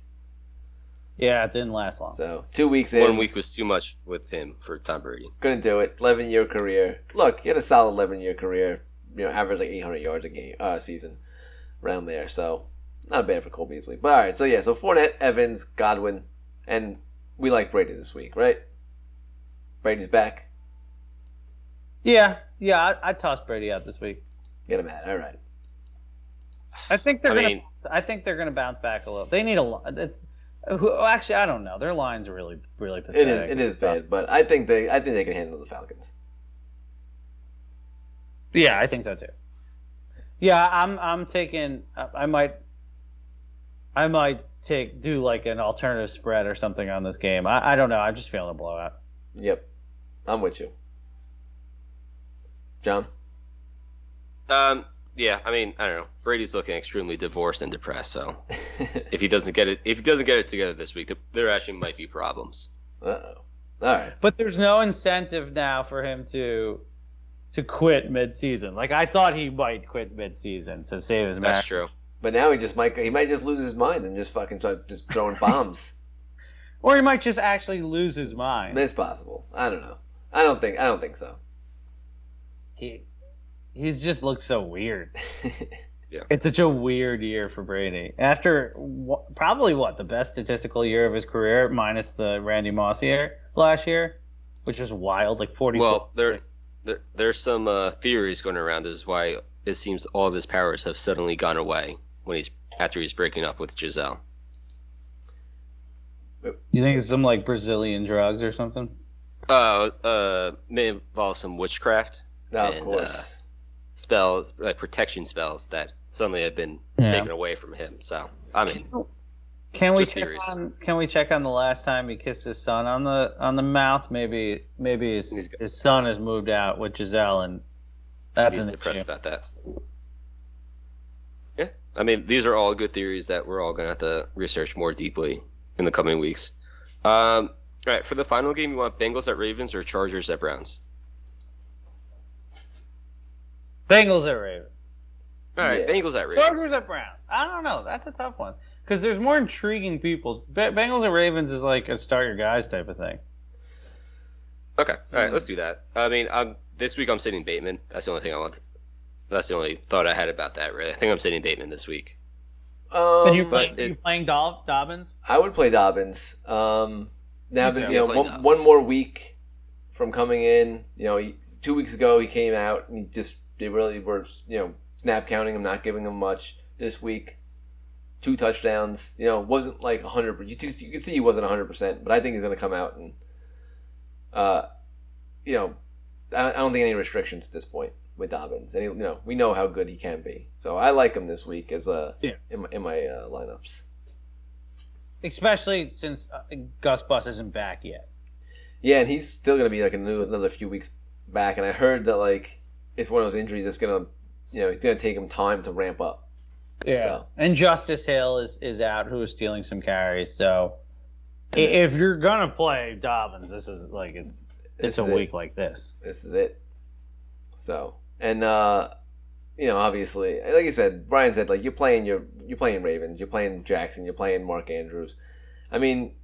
yeah, it didn't last long. So two weeks in, One week was too much with him for Tom Brady. couldn't do it. Eleven year career. Look, he had a solid eleven year career. You know, average like eight hundred yards a game, uh, season, around there. So not bad for Cole Beasley. But all right, so yeah, so Fournette, Evans, Godwin, and we like Brady this week, right? Brady's back. Yeah, yeah, I, I tossed Brady out this week. Get him out. All right. I think they're I gonna. mean- I think they're gonna bounce back a little. They need a lot. It's who, well, actually I don't know. Their lines are really really pathetic. is. It is bad, but I think they. I think they can handle the Falcons. Yeah, I think so too. Yeah, I'm I'm taking. I, I might. I might take do like an alternative spread or something on this game. I, I don't know. I'm just feeling a blowout. Yep, I'm with you, John. Um, yeah, I mean, I don't know. Brady's looking extremely divorced and depressed. So if he doesn't get it, if he doesn't get it together this week, there actually might be problems. Uh oh. All right. But there's no incentive now for him to to quit mid-season. Like I thought he might quit mid-season to save his That's true. But now he just might. He might just lose his mind and just fucking start just throwing bombs. Or he might just actually lose his mind. it's possible. I don't know. I don't think. I don't think so. he he's just looked so weird. It's such a weird year for Brady. After wh- probably what the best statistical year of his career, minus the Randy Moss year last year, which was wild, like forty. Well, there, there there's some uh, theories going around as why it seems all of his powers have suddenly gone away when he's after he's breaking up with Gisele. you think it's some like Brazilian drugs or something? Uh, uh, may involve some witchcraft No, of And, course. Spells, like protection spells that suddenly have been Yeah. taken away from him. So, I mean, Can we check theories. on? Can we check on the last time he kissed his son on the on the mouth? Maybe maybe his got- his son has moved out with Gisele, and that's he's an depressed issue. about that. Yeah, I mean, these are all good theories that we're all going to have to research more deeply in the coming weeks. Um, all right, for the final game, you want Bengals at Ravens or Chargers at Browns? Bengals at Ravens. All right, Yeah. Bengals at Ravens. Chargers at Browns. I don't know. That's a tough one because there's more intriguing people. Be- Bengals at Ravens is like a start your guys type of thing. Okay, all right, let's do that. I mean, I'm this week I'm sitting Bateman. That's the only thing I want. That's the only thought I had about that. Really, I think I'm sitting Bateman this week. Um, and you but play, it- you playing Dol- Dobbins? I would play Dobbins. Um, now Me that you know one, one more week from coming in, you know, he, two weeks ago he came out and he just they really were you know snap counting him, not giving him much. This week, two touchdowns. You know, wasn't like hundred. You you can see he wasn't hundred percent, but I think he's going to come out and, uh, you know, I, I don't think any restrictions at this point with Dobbins, and he, you know we know how good he can be. So I like him this week as a Yeah. in my, in my uh, lineups. Especially since uh, Gus Bus isn't back yet. Yeah, and he's still gonna be like a new, another few weeks back. And I heard that like it's one of those injuries that's gonna, you know, it's gonna take him time to ramp up. Yeah, So- and Justice Hill is is out, who is stealing some carries. So i- if you're gonna play Dobbins, this is like it's it's a it. week like this. This is it. So and uh, you know, obviously, like you said, Brian said, like you're playing your you're playing Ravens, you're playing Jackson, you're playing Mark Andrews. I mean,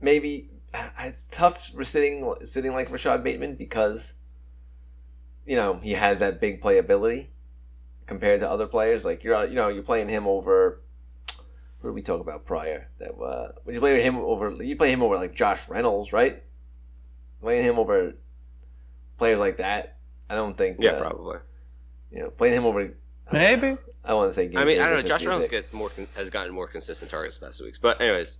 maybe uh, it's tough for sitting sitting like Rashod Bateman because you know he has that big playability compared to other players. Like you're you know you're playing him over. What did we talk about prior? That uh, when you play him over, you play him over like Josh Reynolds, right? Playing him over players like that, I don't think. Yeah, uh, probably. You know, playing him over. Maybe. I want to say. Gabe I mean, I don't know. Josh Reynolds gets more con- has gotten more consistent targets the past two weeks. But anyways,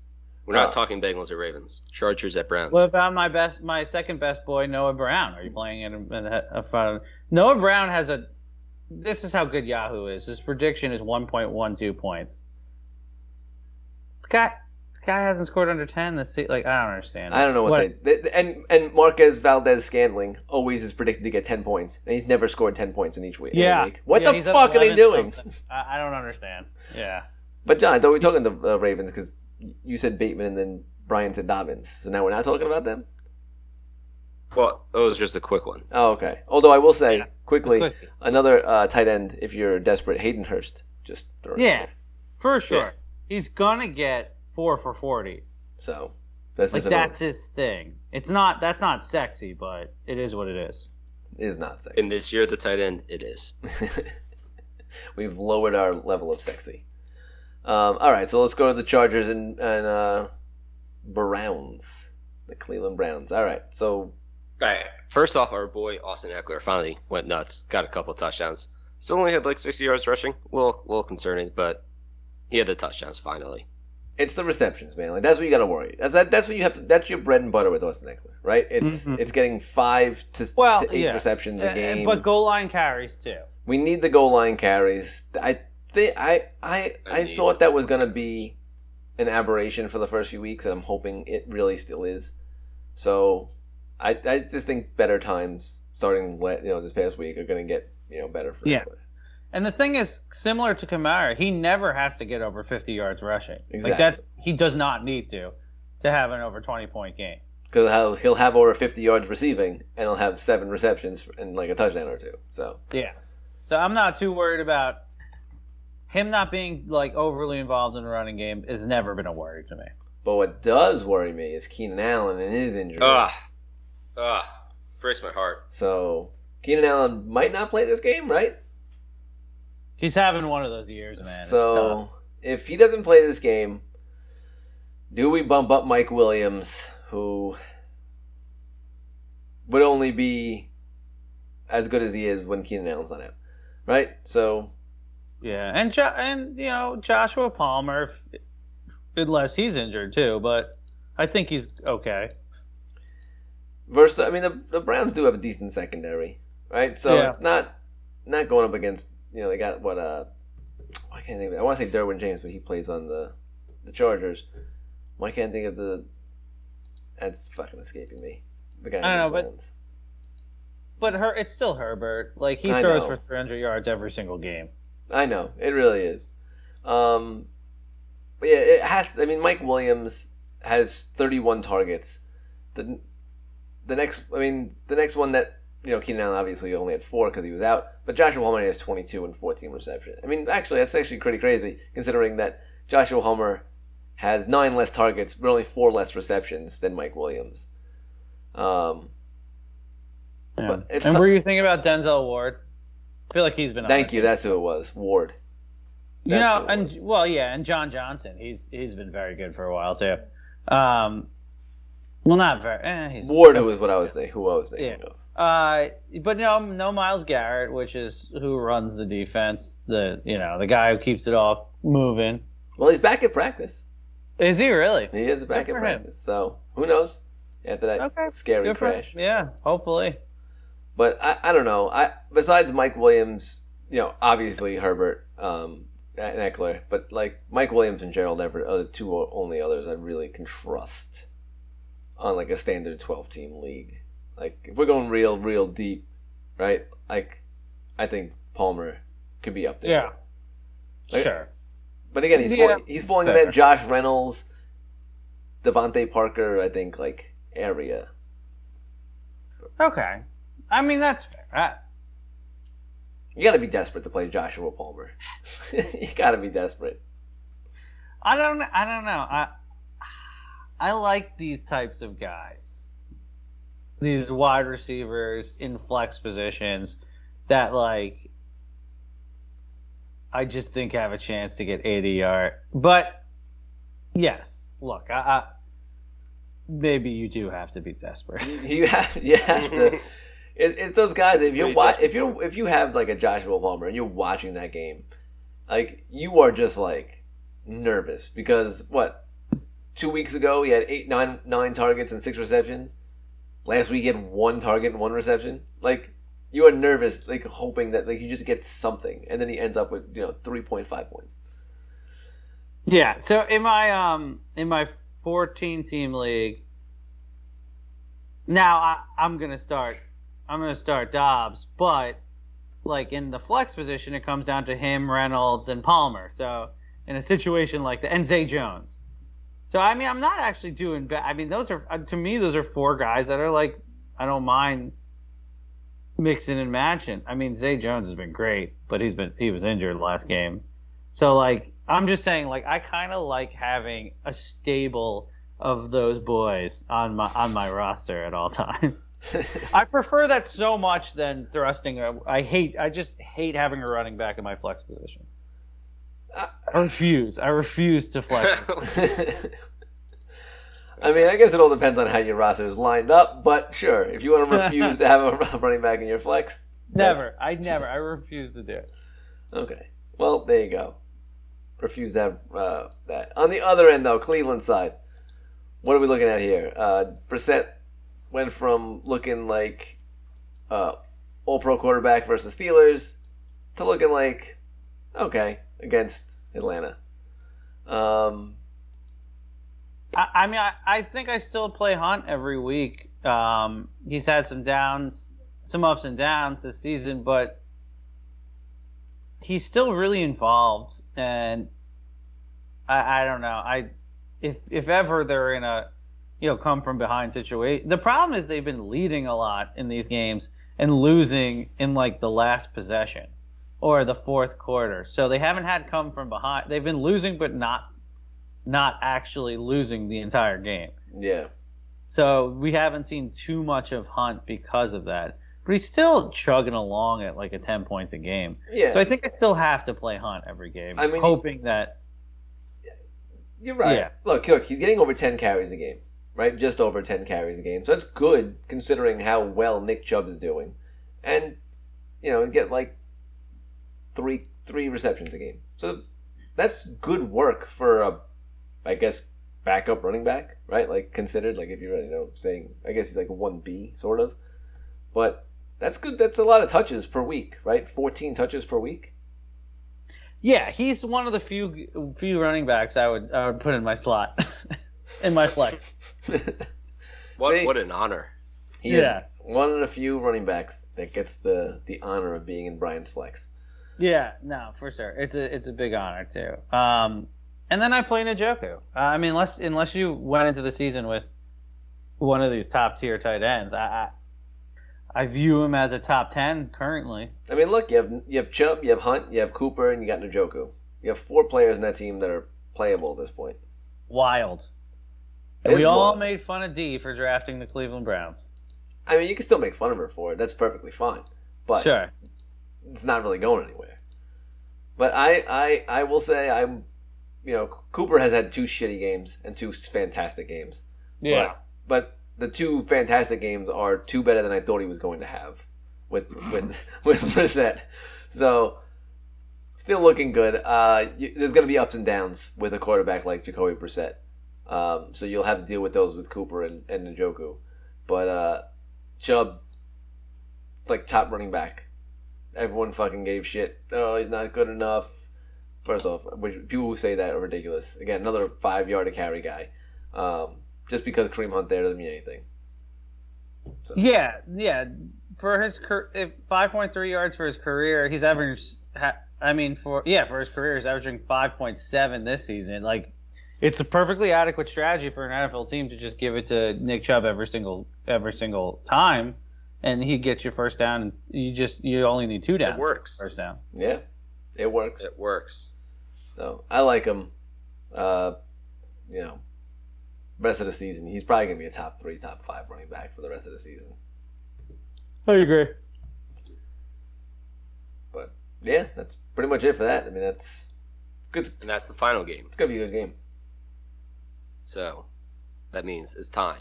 we're Oh. not talking Bengals or Ravens. Chargers at Browns. What about my best, my second best boy, Noah Brown? Are you playing in, in a, a front? Noah Brown has a. This is how good Yahoo is. His prediction is 1.12 points. This guy, this guy hasn't scored under 10 this se- Like I don't understand. I don't know what, they, they and and Marquez Valdes Scantling always is predicted to get ten points, and he's never scored ten points in each week. Yeah. week. What Yeah, the fuck are they doing? I, I don't understand. Yeah. But John, I thought we were talking to the uh, Ravens because you said Bateman and then Brian said Dobbins. So now we're not talking about them. well, that was just a quick one. Oh, okay. Although I will say Yeah. quickly, Quickly. another uh, tight end if you're desperate, Hayden Hurst. Just throw it Yeah, for sure. Yeah. He's gonna get four for 40. So that's Like that's his thing. It's not. That's not sexy, but it is what it is. is not sexy. In this year, the tight end, it is. We've lowered our level of sexy. Um, all right, so let's go to the Chargers and, and uh, Browns, the Cleveland Browns. All right, so All right. First off, our boy Austin Ekeler finally went nuts. Got a couple touchdowns. Still only had like 60 yards rushing. A little, little concerning, but he had the touchdowns finally. it's the receptions, man. Like that's what you got to worry. That's that, that's what you have to. That's your bread and butter with Austin Ekeler, right? It's Mhm. it's getting five to, Well, to eight yeah. receptions a game. But goal line carries too. we need the goal line carries. I think I I I, I thought that was gonna be an aberration for the first few weeks, and I'm hoping it really still is. So I I just think better times starting le- you know this past week are gonna get you know better for Yeah. Ekeler. And the thing is, similar to Kamara, he never has to get over 50 yards rushing. Exactly. Like that's he does not need to to have an over 20 point game. Because he'll, he'll have over 50 yards receiving, and he'll have seven receptions and like a touchdown or two. So Yeah. So I'm not too worried about him not being like overly involved in the running game. Has never been a worry to me. But what does worry me is Keenan Allen and his injury. Ah, ah, breaks my heart. So Keenan Allen might not play this game, right? He's having one of those years, man. So if he doesn't play this game, do we bump up Mike Williams, who would only be as good as he is when Keenan Allen's not out, right? So Yeah, and jo- and you know Joshua Palmer, unless he's injured too, but I think he's okay. versus, I mean, the, the Browns do have a decent secondary, right? So Yeah. it's not not going up against you know they got what uh I can't think of it. I want to say Derwin James, but he plays on the the Chargers. Why can't I think of the? That's fucking escaping me. The guy. I know, the but-. But her, it's still Herbert. Like he I throws know. for 300 yards every single game. I know it really is. Um, but yeah, it has. I mean, Mike Williams has 31 targets. The the next, I mean, the next one that you know, Keenan Allen obviously only had four because he was out, but Joshua Homer has 22 and 14 receptions. I mean, actually, that's actually pretty crazy considering that Joshua Homer has nine less targets, but only four less receptions than Mike Williams. Um, Yeah. And tou- were you thinking about Denzel Ward? I feel like he's been. on thank that you. team. That's who it was. Ward. You know, and was. well, yeah, and John Johnson, he's he's been very good for a while too. Um, well, not very. Eh, he's, Ward, who was what I was thinking. Who I was thinking Yeah. of. Uh, but no, no Myles Garrett, which is who runs the defense. The you know the guy who keeps it all moving. Well, he's back at practice. Is he really? He is back Good at for him. practice. So who knows? After that Okay, scary Good crash. him. Yeah, hopefully. But I, I don't know. I besides Mike Williams, you know, obviously Herbert, um, and Ekeler, but like Mike Williams and Gerald Everett are the two o- only others I really can trust on like a standard twelve team league. Like if we're going real, real deep, right? Like I think Palmer could be up there. Yeah. Like- Sure. But again, he's Yeah, fall, he's falling in that Josh Reynolds, DeVante Parker, I think, like area. Okay. I mean, that's fair. I, You got to be desperate to play Joshua Palmer. you got to be desperate. I don't. I don't know. I I like these types of guys. These wide receivers in flex positions that like I just think have a chance to get 80 yard. But yes, look, I, I maybe you do have to be desperate. You, you have you have to. It, it's those guys. If you're Pretty wa- if you if you have like a Joshua Palmer and you're watching that game, like you are just like nervous because what two weeks ago he had eight nine nine targets and six receptions. Last week he had one target and one reception. Like you are nervous, like hoping that like you just get something, and then he ends up with you know three point five points. Yeah. So in my um in my 14 team league, now I, I'm gonna start. I'm gonna start Doubs, but like in the flex position, it comes down to him, Reynolds, and Palmer. So in a situation like that, and Zay Jones. So I mean, I'm not actually doing bad. I mean, those are uh, to me, those are four guys that are like I don't mind mixing and matching. I mean, Zay Jones has been great, but he's been he was injured last game. So like I'm just saying like I kind of like having a stable of those boys on my on my roster at all times. I prefer that so much than thrusting. I hate. I just hate having a running back in my flex position. I- I refuse. I refuse to flex. I mean, I guess it all depends on how your roster is lined up, but sure, if you want to refuse to have a running back in your flex, never. I never. I refuse to do it. okay. Well, there you go. Refuse to have uh, that. On the other end, though, Cleveland side, what are we looking at here? Uh, Brissett went from looking like uh, all pro quarterback versus Steelers to looking like okay against Atlanta. Um, I, I mean, I, I think I still play Hunt every week. Um, he's had some downs, some ups and downs this season, but he's still really involved. And I, I don't know. I if if ever they're in a you know come from behind situation, the problem is they've been leading a lot in these games and losing in like the last possession or the fourth quarter. So they haven't had come from behind. They've been losing, but not not actually losing the entire game. yeah. So we haven't seen too much of Hunt because of that. But he's still chugging along at like a 10 points a game. Yeah. So I think I still have to play Hunt every game, I mean, hoping that. You're right. Yeah. Look, look, he's getting over 10 carries a game, right? Just over 10 carries a game. So that's good considering how well Nick Chubb is doing. And, you know, get like three three receptions a game. So that's good work for a, I guess, backup running back, right? Like considered, like if you're, you know, saying, I guess he's like a 1B, sort of. But that's good. That's a lot of touches per week, right? 14 touches per week. Yeah, he's one of the few few running backs I would I would put in my slot, in my flex. What See? what an honor. He Yeah. is one of the few running backs that gets the, the honor of being in Brian's flex. Yeah, no, for sure. It's a it's a big honor too. Um, and then I play Njoku. Uh, I mean, unless unless you went into the season with one of these top tier tight ends, I, I I view him as a top ten currently. I mean, look, you have you have Chubb, you have Hunt, you have Cooper, and you got Njoku. You have four players in that team that are playable at this point. Wild. And we all made fun of D for drafting the Cleveland Browns. I mean, you can still make fun of her for it. That's perfectly fine. But Sure. it's not really going anywhere. But I, I, I will say I'm, you know, Cooper has had two shitty games and two fantastic games. Yeah. But, but the two fantastic games are two better than I thought he was going to have with with with Brissett. So still looking good. Uh, you, there's going to be ups and downs with a quarterback like Jacoby Brissett. Um, so you'll have to deal with those with Cooper and, and Njoku. But uh, Chubb, like top running back. Everyone fucking gave shit. Oh, he's not good enough. First off, which people who say that are ridiculous. Again, another five yard to carry guy. Um, just because Kareem Hunt there doesn't mean anything. So, Yeah, yeah. For his cur- if 5.3 yards for his career, he's averaged I mean, for yeah, for his career, he's averaging 5.7 this season. Like, it's a perfectly adequate strategy for an NFL team to just give it to Nick Chubb every single every single time, and he gets your first down. And you just you only need two downs. It works. First down. Yeah, it works. It works. So I like him. Uh, you know, rest of the season, he's probably gonna be a top three, top five running back for the rest of the season. I agree. But yeah, that's pretty much it for that. I mean, that's it's good. And that's the final game. It's gonna be a good game. So that means it's time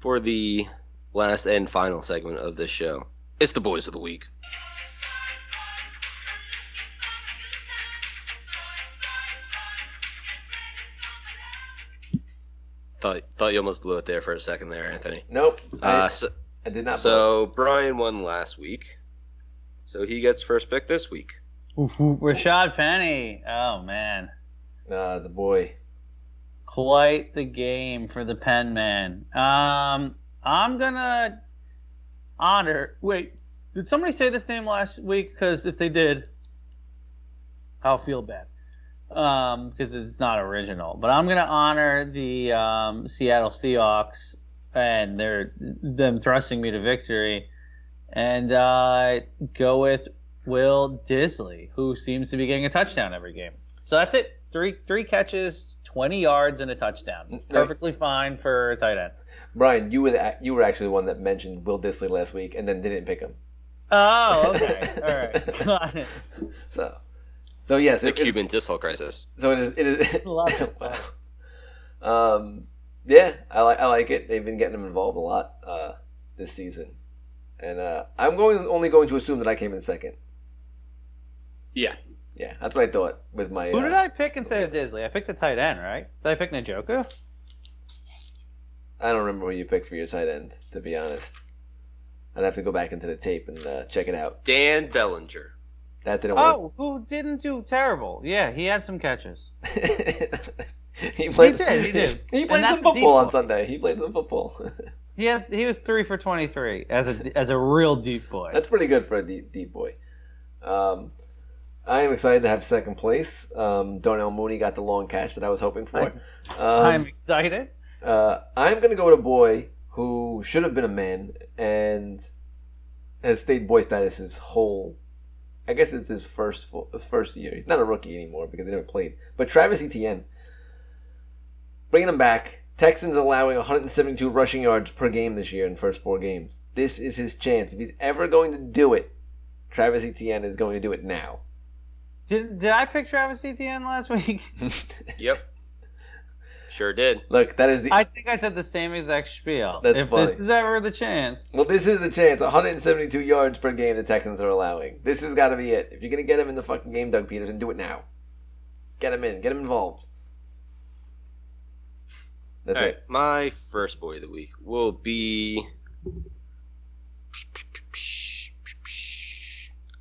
for the last and final segment of this show. It's the boys of the week. Thought thought you almost blew it there for a second there, Anthony. Nope, I, Uh, so, I did not. so Brian won last week, so he gets first pick this week. Rashad Penny. Oh man, uh, the boy. Quite the game for the pen man. Um, I'm gonna honor. Wait, did somebody say this name last week? Because if they did, I'll feel bad. Um, because it's not original. But I'm gonna honor the um, Seattle Seahawks and their them thrusting me to victory, and uh, go with Will Dissly, who seems to be getting a touchdown every game. So that's it. Three three catches, 20 yards, and a touchdown. Perfectly fine for a tight end. Brian, you were the, you were actually the one that mentioned Will Dissly last week, and then didn't pick him. Oh, okay. All right. So, so yes, The it, it's- Cuban Missile Crisis. So it is. It is. Love it. wow. Um. Yeah, I like. I like it. They've been getting him involved a lot uh, this season, and uh, I'm going only going to assume that I came in second. Yeah. Yeah, that's what I thought with my. Who uh, did I pick instead of Dissly? I picked the tight end, right? Did I pick Njoku? I don't remember who you picked for your tight end. To be honest, I'd have to go back into the tape and uh, check it out. Dan Bellinger. That didn't work. Oh, who didn't do terrible? Yeah, he had some catches. he played. did, he did. He And played some football on Sunday. He played some football. He had he was three for twenty three as a as a real deep boy. That's pretty good for a deep, deep boy. Um, I am excited to have second place. Um, Darnell Mooney got the long catch that I was hoping for. I'm Um, excited. uh, I'm going to go with a boy who should have been a man and has stayed boy status his whole. I guess it's his first full, first year. He's not a rookie anymore because he never played. But Travis Etienne, bringing him back. Texans allowing 172 rushing yards per game this year in the first four games. This is his chance. If he's ever going to do it, Travis Etienne is going to do it now. Did did I pick Travis Etienne last week? Yep. Sure did. Look, that is the I think I said the same exact spiel. That's if this funny. is ever the chance. well. This is the chance. 172 yards per game the Texans are allowing. This has got to be it. If you're gonna get him in the fucking game, Doug Pederson, do it now. Get him in. Get him involved. That's All it. my first boy of the week will be.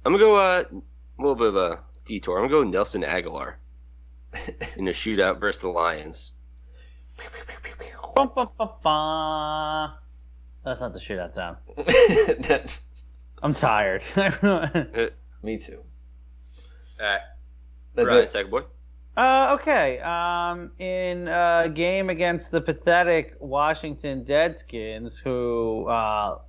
I'm gonna go uh, a little bit of a detour. I'm gonna go Nelson Agholor in a shootout versus the Lions. Bum, bum, bum, bum. That's not the shootout sound. That- I'm tired. me too. All right, That's Brian, it. second boy. Uh, okay. Um, in a game against the pathetic Washington Deadskins, who uh,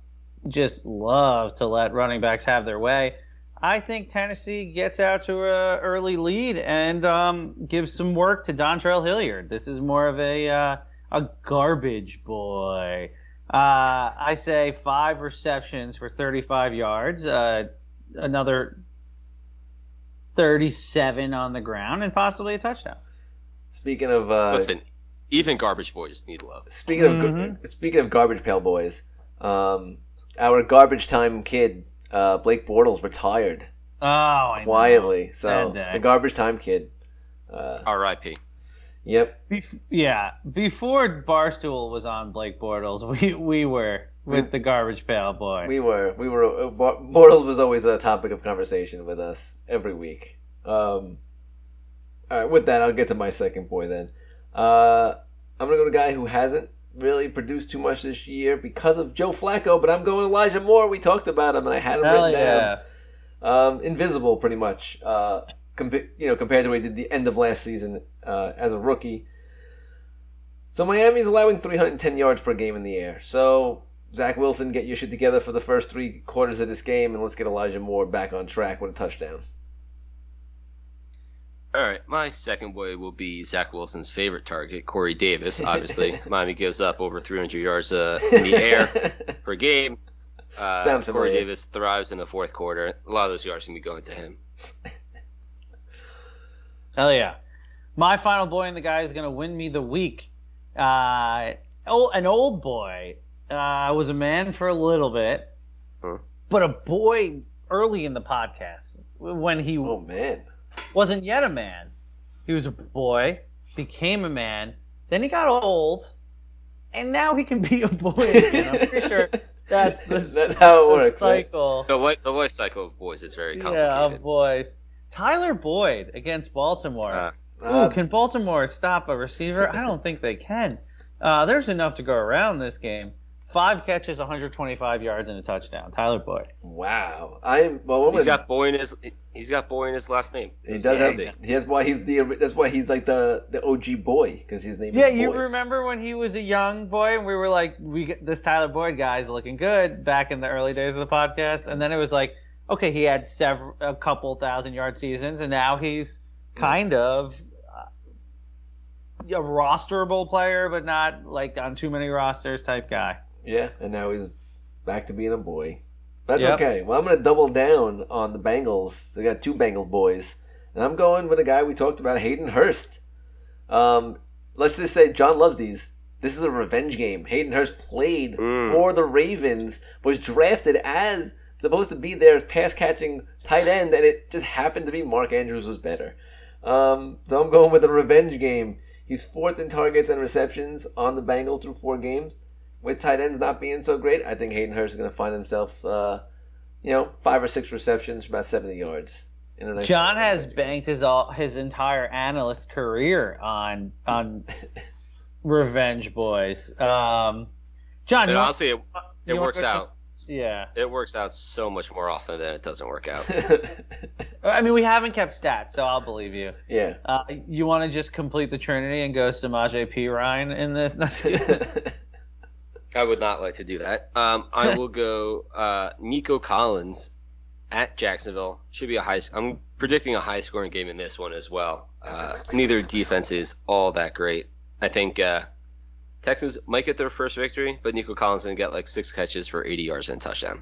just love to let running backs have their way, I think Tennessee gets out to a early lead and um, gives some work to Dontrell Hilliard. This is more of a uh, a garbage boy. Uh, I say five receptions for 35 yards. Uh, another 37 on the ground and possibly a touchdown. Speaking of uh, Listen, even garbage boys need love. speaking of Mhm. speaking of garbage pail boys, um, our garbage time kid uh, Blake Bortles retired Oh, I know. quietly. So Sad day. the garbage time kid. Uh, R.I.P. yep. Bef- yeah, before Barstool was on Blake Bortles, we we were with the garbage pail boy. We were, we were. Uh, Bortles was always a topic of conversation with us every week. Um, all right, with that, I'll get to my second boy then. Uh, I'm gonna go to a guy who hasn't really produced too much this year because of Joe Flacco, but I'm going Elijah Moore. We talked about him, and I had him Hell written yeah. down. um, invisible pretty much. Uh, compa- you know, compared to what he did the end of last season uh, as a rookie. So Miami's allowing 310 yards per game in the air. So Zach Wilson, get your shit together for the first three quarters of this game, and let's get Elijah Moore back on track with a touchdown. All right, my second boy will be Zach Wilson's favorite target, Corey Davis. Obviously, Miami gives up over 300 yards uh, in the air per game. Uh, Sounds Corey familiar. Davis thrives in the fourth quarter. A lot of those yards can be going to him. Hell yeah. My final boy and the guy is going to win me the week. Uh, oh, an old boy. Uh, was a man for a little bit, Huh. but a boy early in the podcast when he Oh man, wasn't yet a man. He was a boy, became a man, then he got old, and now he can be a boy again. I'm pretty sure that's the, that's how it the works, right? cycle. The life, the life cycle of boys is very Yeah, complicated. of boys. Tyler Boyd against Baltimore. Uh, Uh, Ooh, can Baltimore stop a receiver? I don't think they can. Uh, there's enough to go around this game. Five catches, 125 yards, and a touchdown. Tyler Boyd. wow, I'm well. I'm he's got boy in his he's got boy in his last name. He does have. Andy. He has why he's the. That's why he's like the the OG boy because his name Yeah, is you Boy. remember when he was a young boy and we were like, "We this Tyler Boyd guy is looking good" back in the early days of the podcast, and then it was like, okay, he had several, a couple thousand yard seasons, and now he's kind of uh, a rosterable player, but not like on too many rosters type guy. Yeah, and now he's back to being a boy. That's Yep. okay. Well, I'm going to double down on the Bengals. They got two Bengal boys, and I'm going with a guy we talked about, Hayden Hurst. Um, let's just say John loves these. This is a revenge game. Hayden Hurst played Mm. for the Ravens, was drafted as supposed to be their pass catching tight end, and it just happened to be Mark Andrews was better. Um, so I'm going with a revenge game. He's fourth in targets and receptions on the Bengals through four games with tight ends not being so great, I think Hayden Hurst is going to find himself, uh, you know, five or six receptions for about 70 yards. In a nice John revenge has game. banked his all his entire analyst career on on Revenge Boys. Um, John, And you want- honestly, it, it works out. Yeah, It works out so much more often than it doesn't work out. I mean we haven't kept stats, so I'll believe you. yeah. Uh, you want to just complete the Trinity and go Samaje Perine in this? No, just kidding. I would not like to do that. Um, I will go uh, Nico Collins at Jacksonville. Should be a high. I'm predicting a high scoring game in this one as well. Uh, neither defense is all that great. I think uh, Texans might get their first victory, but Nico Collins gonna get like six catches for 80 yards and a touchdown.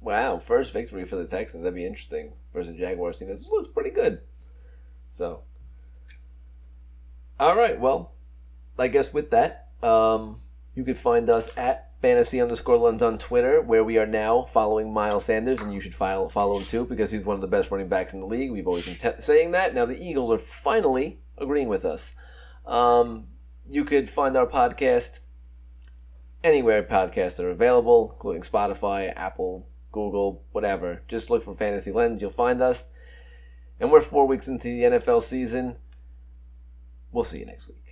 wow, first victory for the Texans. That'd be interesting versus the Jaguars team. That looks pretty good. So, all right. Well, I guess with that, um, you could find us at fantasy underscore lens on Twitter, where we are now following Miles Sanders, and you should follow follow him too because he's one of the best running backs in the league. We've always been te- saying that. Now the Eagles are finally agreeing with us. Um, you could find our podcast anywhere podcasts are available, including Spotify, Apple, Google, whatever. Just look for Fantasy Lens, you'll find us. And we're four weeks into the NFL season. We'll see you next week.